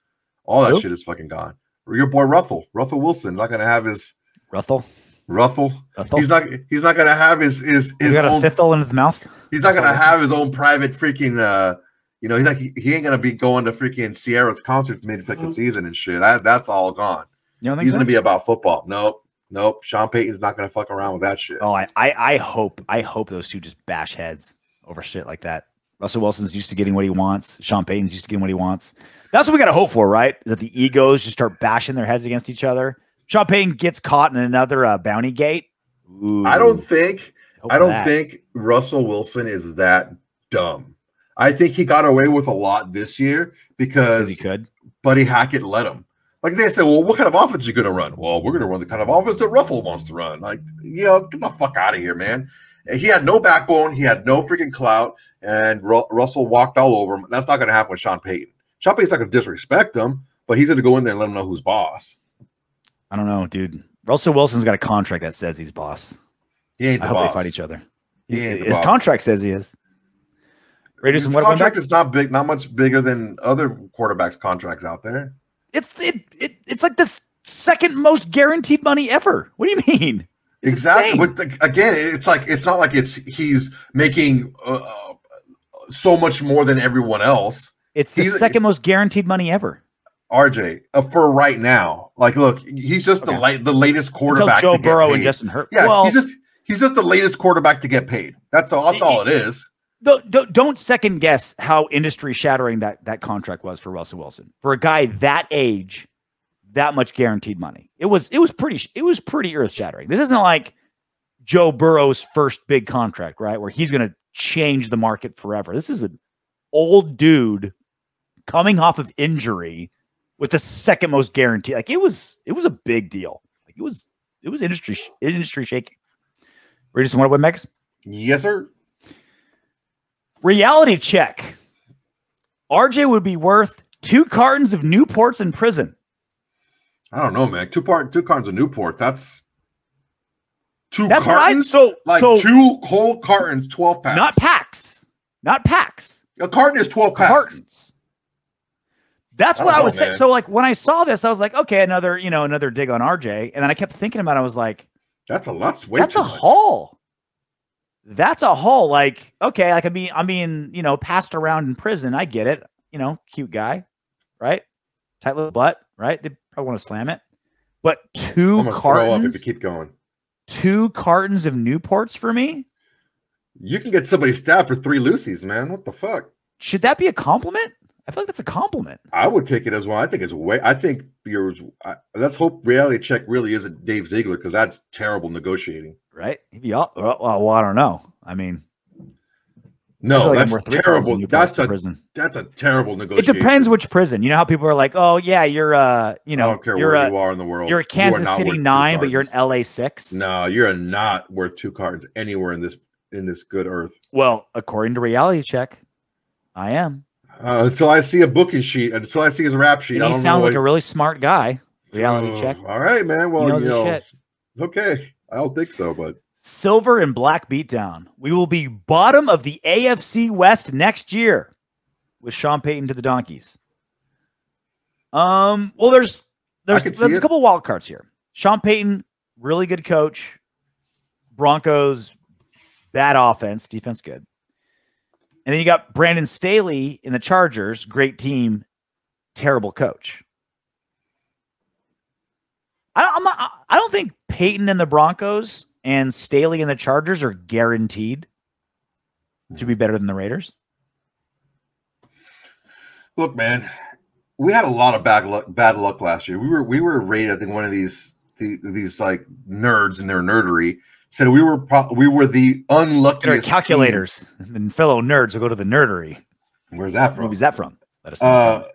All that Who? shit is fucking gone. Your boy Ruffle, Ruffle Wilson, not gonna have his Ruthel. Ruffle. Ruthel. He's not. He's not gonna have his his He's his got a own. fifth in his mouth. He's not gonna have his own private freaking. uh You know, he's like he, he ain't gonna be going to freaking Ciara's concert mid fucking season and shit. That that's all gone. You don't think He's so? gonna be about football. Nope, nope. Sean Payton's not gonna fuck around with that shit. Oh, I, I, I hope, I hope those two just bash heads over shit like that. Russell Wilson's used to getting what he wants. Sean Payton's used to getting what he wants. That's what we got to hope for, right? That the egos just start bashing their heads against each other. Sean Payton gets caught in another uh, bounty gate. I don't think. hope I don't that. think Russell Wilson is that dumb. I think he got away with a lot this year because he could. Buddy Hackett let him. Like they said, well, what kind of offense are you going to run? Well, we're going to run the kind of offense that Ruffle wants to run. Like, you know, get the fuck out of here, man. He had no backbone. He had no freaking clout, and Ru- Russell walked all over him. That's not going to happen with Sean Payton. Sean Payton's not going to disrespect him, but he's going to go in there and let him know who's boss. I don't know, dude. Russell Wilson's got a contract that says he's boss. He I the hope boss. they fight each other. He the His boss. contract says he is. Do His contract is not big, not much bigger than other quarterbacks' contracts out there. It's it, it it's like the second most guaranteed money ever. What do you mean? It's exactly. But the, again, it's like it's not like it's he's making uh, uh, so much more than everyone else. It's the He's- second most guaranteed money ever. RJ, uh, for right now, like, look, he's just the Okay. the latest Until quarterback. Joe to get Burrow and. Justin Herbert. Yeah, well, he's just he's just the latest quarterback to get paid. That's all. That's all it is. don't, don't, don't second guess how industry shattering that that contract was for Russell Wilson. For a guy that age, that much guaranteed money. It was it was pretty it was pretty earth shattering. This isn't like Joe Burrow's first big contract, right? Where he's going to change the market forever. This is an old dude coming off of injury with the second most guarantee. Like it was it was a big deal. Like it was it was industry industry shaking. Ready to What Up, Windbags? Yes, sir. Reality check. RJ would be worth two cartons of Newports in prison. I don't know, man. Two part, two cartons of Newports. That's two That's what I cartons. so like so two whole cartons, twelve packs. not packs, not packs, a carton is twelve packs. cartons. That's I what I was saying. So like when I saw this, I was like, okay, another you know another dig on RJ, and then I kept thinking about. it. I was like, That's a lot. That's too a much. haul. That's a haul. Like okay, like I mean, I'm being you know passed around in prison. I get it. You know, cute guy, right? Tight little butt, right? They probably want to slam it. But two I'm gonna throw up if cartons, you keep going. two cartons of Newports for me. You can get somebody stabbed for three Lucy's, man. What the fuck? Should that be a compliment? I feel like that's a compliment. I would take it as well. I think it's way. I think yours. I, let's hope reality check really isn't Dave Ziegler because that's terrible negotiating. right? All, well, well, I don't know. I mean, No, like that's terrible. cartons of Newports That's a prison. that's a terrible negotiation. It depends which prison. You know how people are like, "Oh yeah, you're uh, you I know, don't care you're where a you are in the world. you're a You Kansas not City nine, but you're an. LA six. No, you're not worth two cards anywhere in this in this good earth. Well, according to Reality Check, I am. Uh, until I see a booking sheet, until I see his rap sheet, he sounds like a really smart guy. Reality Oh, check. All right, man. Well, you know, shit. okay. I don't think so, but Silver and black beatdown. We will be bottom of the AFC West next year with Sean Payton to the Donkeys. Um, well, there's there's there's a couple wild cards here. Sean Payton, really good coach. Broncos, bad offense, defense good. And then you got Brandon Staley in the Chargers, great team, terrible coach. I don't, not, I don't think Peyton and the Broncos and Staley and the Chargers are guaranteed to be better than the Raiders. look, man, we had a lot of bad luck. Bad luck last year. We were we were rated. I think one of these the, these like nerds in their nerdery said we were pro- we were the unluckiest calculators and fellow nerds will go to the nerdery. Where's that from? movie's that from? Let us know. Uh,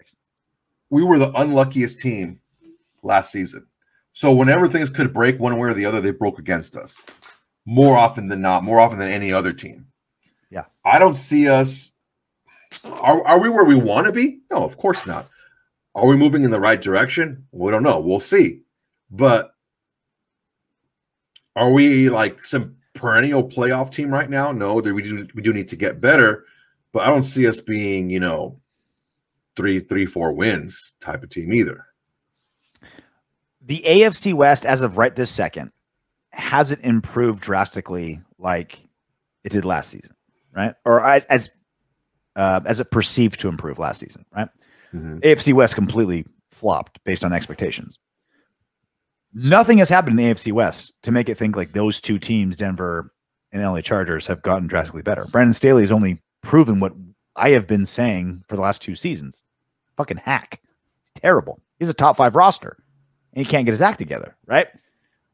we were the unluckiest team last season. So whenever things could break one way or the other, they broke against us more often than not, more often than any other team. Yeah. I don't see us. Are, are we where we want to be? No, of course not. Are we moving in the right direction? We don't know. We'll see. But are we like some perennial playoff team right now? No, we do we do need to get better, but I don't see us being, you know, three, three, four wins type of team either. the AFC West, as of right this second, hasn't improved drastically like it did last season, right? Or as as, uh, as it perceived to improve last season, right? AFC West completely flopped based on expectations. Nothing has happened in the AFC West to make it think like those two teams, Denver and LA Chargers, have gotten drastically better. Brandon Staley has only proven what I have been saying for the last two seasons. Fucking hack. He's terrible. He's a top five roster and he can't get his act together, right?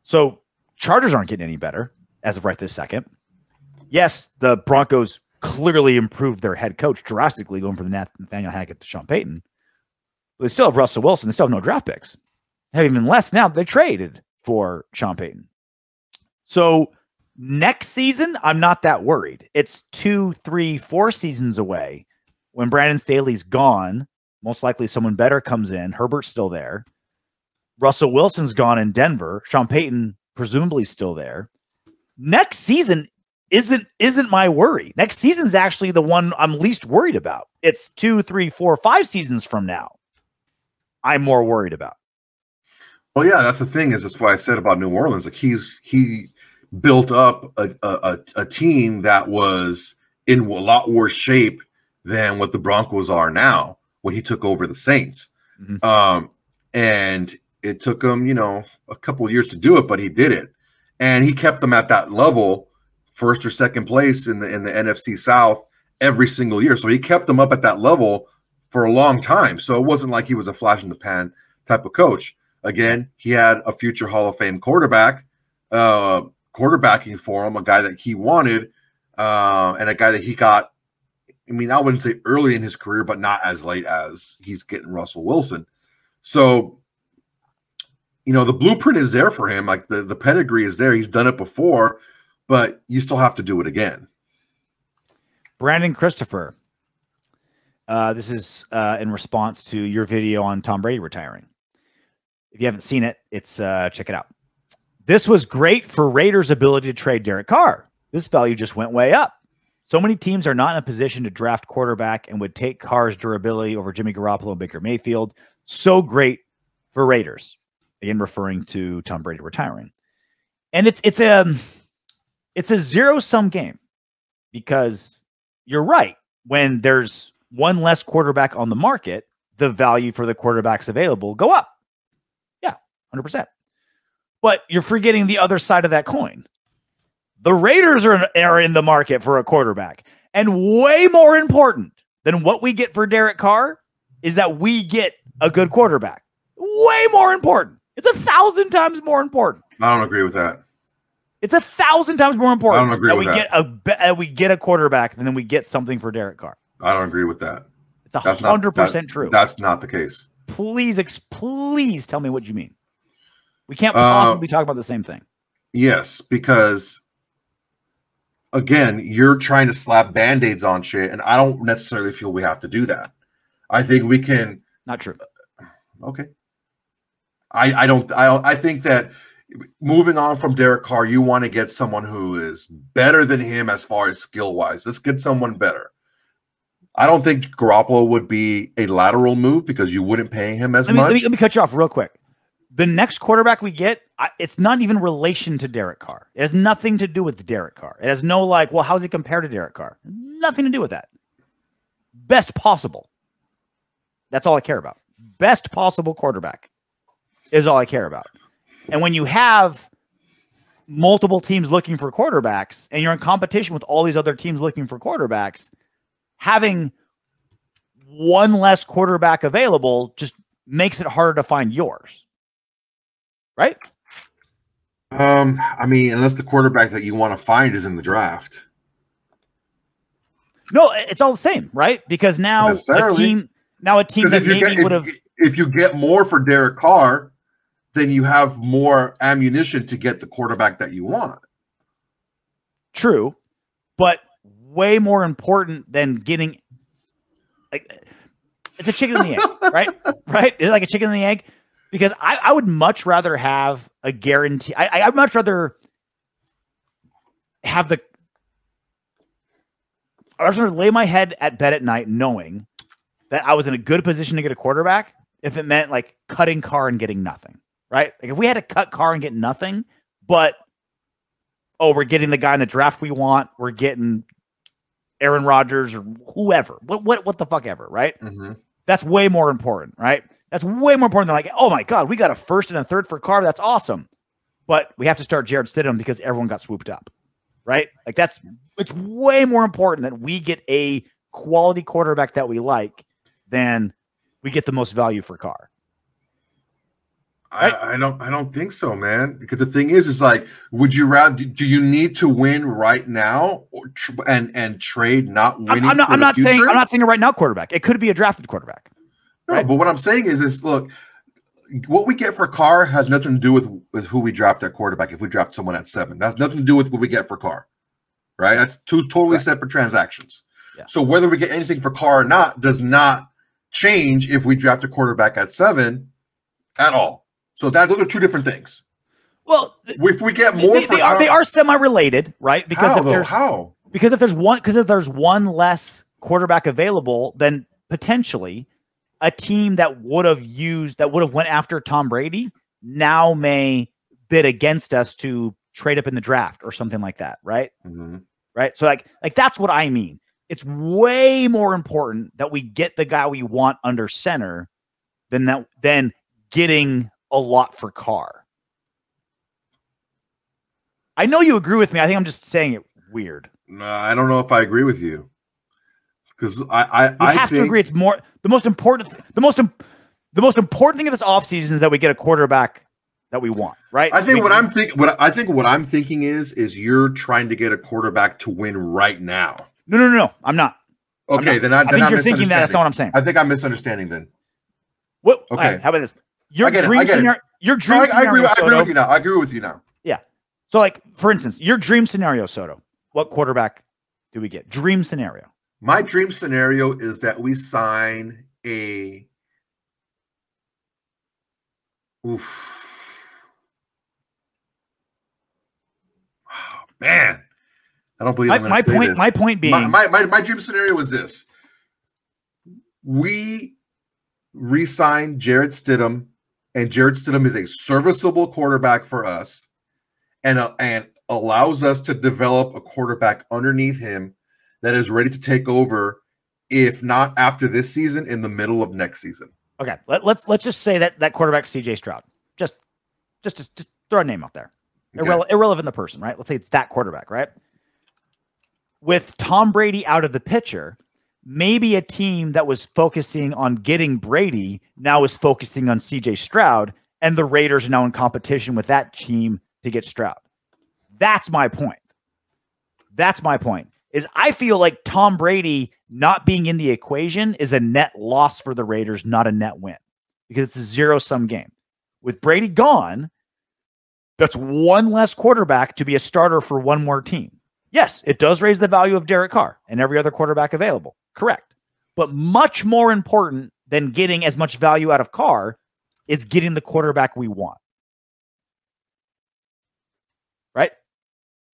So Chargers aren't getting any better as of right this second. Yes, the Broncos clearly improved their head coach drastically going from Nathaniel Hackett to Sean Payton. But they still have Russell Wilson. They still have no draft picks. Have even less now. They traded for Sean Payton. So next season, I'm not that worried. It's two, three, four seasons away when Brandon Staley's gone. Most likely someone better comes in. Herbert's still there. Russell Wilson's gone in Denver. Sean Payton presumably still there. Next season isn't isn't my worry. Next season's actually the one I'm least worried about. It's two, three, four, five seasons from now. I'm more worried about. Well, yeah, that's the thing. Is that's why I said about New Orleans. Like he's he built up a a, a, team that was in a lot worse shape than what the Broncos are now when he took over the Saints. Mhm. Um, and it took him, you know, a couple of years to do it, but he did it, and he kept them at that level, first or second place in the in the NFC South every single year. So he kept them up at that level for a long time. So it wasn't like he was a flash in the pan type of coach. Again, he had a future Hall of Fame quarterback, uh, quarterbacking for him, a guy that he wanted, uh, and a guy that he got. I mean, I wouldn't say early in his career, but not as late as he's getting Russell Wilson. So, you know, the blueprint is there for him. Like the, the pedigree is there. He's done it before, but you still have to do it again. Brandon Christopher. Uh, this is uh, in response to your video on Tom Brady retiring. If you haven't seen it, it's uh, check it out. This was great for Raiders' ability to trade Derek Carr. This value just went way up. So many teams are not in a position to draft quarterback and would take Carr's durability over Jimmy Garoppolo and Baker Mayfield. So great for Raiders. Again, referring to Tom Brady retiring. And it's it's a it's a zero sum game because you're right. When there's one less quarterback on the market, the value for the quarterbacks available go up. Yeah, 100%. But you're forgetting the other side of that coin. The Raiders are, are in the market for a quarterback. And way more important than what we get for Derek Carr is that we get a good quarterback. Way more important. It's a thousand times more important. I don't agree with that. It's a thousand times more important I don't agree that with we that. get a that we get a quarterback than then we get something for Derek Carr. I don't agree with that. It's a hundred percent true. That's not the case. please, ex- please tell me what you mean. We can't Uh, possibly talk about the same thing. Yes, because again, you're trying to slap band-aids on shit, and I don't necessarily feel we have to do that. I think we can. Not true. Okay. I I don't I I think that moving on from Derek Carr, you want to get someone who is better than him as far as skill wise. Let's get someone better. I don't think Garoppolo would be a lateral move because you wouldn't pay him as Let me, much. let me, let me cut you off real quick. The next quarterback we get, it's not even relation to Derek Carr. It has nothing to do with Derek Carr. It has no like, well, how's he compared to Derek Carr? Nothing to do with that. Best possible. That's all I care about. Best possible quarterback is all I care about. And when you have multiple teams looking for quarterbacks and you're in competition with all these other teams looking for quarterbacks, having one less quarterback available just makes it harder to find yours. Right? um, I mean, unless the quarterback that you want to find is in the draft. No, it's all the same, right? Because now a team now a team that maybe would have if, you get more for Derek Carr, then you have more ammunition to get the quarterback that you want. true, but way more important than getting like it's a chicken and the egg, right? Right? It's like a chicken and the egg. Because I, I would much rather have a guarantee. I, I- I'd much rather have the. I was going to lay my head at bed at night knowing that I was in a good position to get a quarterback if it meant like cutting Carr and getting nothing, right? Like if we had to cut Carr and get nothing, but oh, we're getting the guy in the draft we want, we're getting Aaron Rodgers or whoever, what what what the fuck ever, right? Mhm. That's way more important, right? That's way more important than like, oh my god, we got a first and a third for Carr. That's awesome, but we have to start Jarrett Stidham because everyone got swooped up, right? Like that's it's way more important that we get a quality quarterback that we like than we get the most value for Carr. Right. I, I don't I don't think so, man. Because the thing is, is like, would you rather do you need to win right now or and and trade not winning? I'm not. I'm not saying. I'm not saying a right now quarterback. It could be a drafted quarterback. No, right. but what I'm saying is, is look, what we get for Carr has nothing to do with with who we draft at quarterback. If we draft someone at seven, that's nothing to do with what we get for Carr. Right? That's two totally Right. separate transactions. Yeah. So whether we get anything for Carr or not does not change if we draft a quarterback at seven at all. So that those are two different things. Well, If we get more, they, they are. Carr- They are semi-related, right? Because how if though? there's How? because if there's one because if there's one less quarterback available, then potentially a team that would have used that would have went after Tom Brady now may bid against us to trade up in the draft or something like that, right? Mhm. Right? So like like that's what I mean. It's way more important that we get the guy we want under center than that than getting a lot for Carr. I know you agree with me. I think I'm just saying it weird. No, I don't know if I agree with you because I I, I have think to agree. It's more the most important. The most the most important thing of this offseason is that we get a quarterback that we want. Right. I think We- what I'm thinking, what I think what I'm thinking is, is you're trying to get a quarterback to win right now. No, no, no, no. I'm not. I'm Okay, not. then I, I then think I'm you're thinking that. That's not what I'm saying. I think I'm misunderstanding then. What? Okay. right, how about this? Your I it, dream it. scenario. Your No, dream I, I scenario. agree. I agree with you now. I agree with you now. Yeah. So, like for instance, your dream scenario, Soto. What quarterback do we get? Dream scenario. My dream scenario is that we sign a. Oof. Oh, man, I don't believe My, I'm going my say point. this. My point being. my, my, my, my dream scenario was this we re-sign Jarrett Stidham, and Jarrett Stidham is a serviceable quarterback for us and, uh, and allows us to develop a quarterback underneath him that is ready to take over, if not after this season, in the middle of next season. Okay, let, let's let's just say that that quarterback C.J. Stroud. Just, just, just, just throw a name out there. Okay. Irrele- irrelevant the person, right? Let's say it's that quarterback, right? With Tom Brady out of the picture, maybe a team that was focusing on getting Brady now is focusing on CJ Stroud, and the Raiders are now in competition with that team to get Stroud. That's my point. That's my point. Is I feel like Tom Brady not being in the equation is a net loss for the Raiders, not a net win, because it's a zero sum game. With Brady gone, that's one less quarterback to be a starter for one more team. Yes, it does raise the value of Derek Carr and every other quarterback available. Correct. But much more important than getting as much value out of Carr is getting the quarterback we want. Right?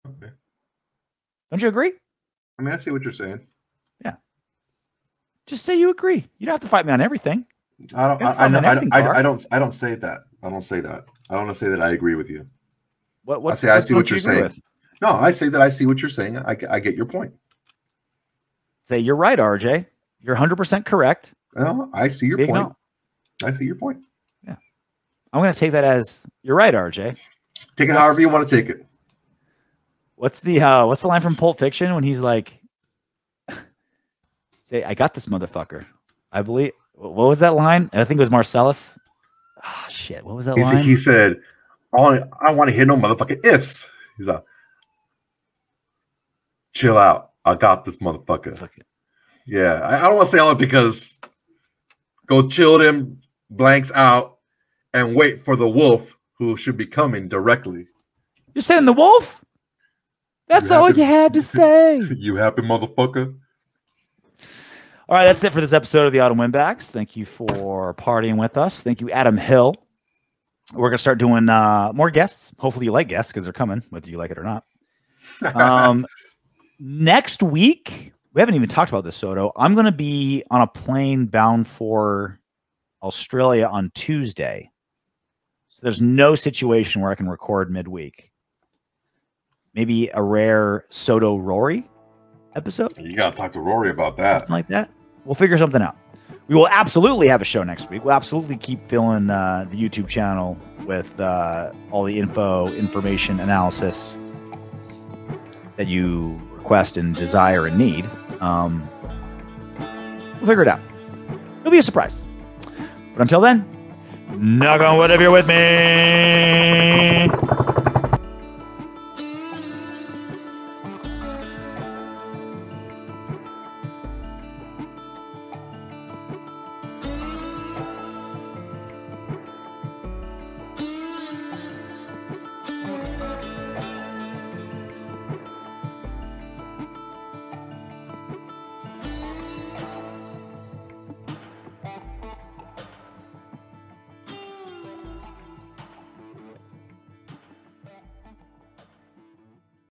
Okay. Don't you agree? I mean, I see what you're saying. Yeah. Just say you agree. You don't have to fight me on everything. I don't. I, I, know, I, don't- I, don't. I don't say that. I don't say that. I don't want to say that I agree with you. What, what, I see- I see what you're you saying. with? No, I say that I see what you're saying. I, I get your point. Say you're right, RJ. You're 100% correct. Well, I see your Big point. no. I see your point. Yeah, I'm going to take that as you're right, RJ. Take it however you want to take it. What's the uh what's the line from Pulp Fiction when he's like say I got this motherfucker. I believe what was that line? I think it was Marsellus. Ah shit, what was that He, line? said- he said, I don't, want to hear no motherfucking ifs. He's like, chill out. I got this motherfucker. Yeah, I, I don't want to say all that because go chill them blanks out and wait for the wolf who should be coming directly. You're saying the wolf? That's You all have you had to say. You happy motherfucker? All right, that's it for this episode of the Autumn Windbags. Thank you for partying with us. Thank you, Adam Hill. We're gonna start doing uh, more guests. Hopefully, you like guests because they're coming, whether you like it or not. Um, next week, we haven't even talked about this, Soto. I'm gonna be on a plane bound for Australia on Tuesday. So there's no situation where I can record midweek. Maybe a rare Soto Rory episode you gotta talk to Rory about that. something like that. We'll figure something out. We will absolutely have a show next week. We'll absolutely keep filling uh, the YouTube channel with uh, all the info, information, analysis that you request and desire and need. Um, we'll figure it out. It'll be a surprise. But until then, knock on wood if you're with me.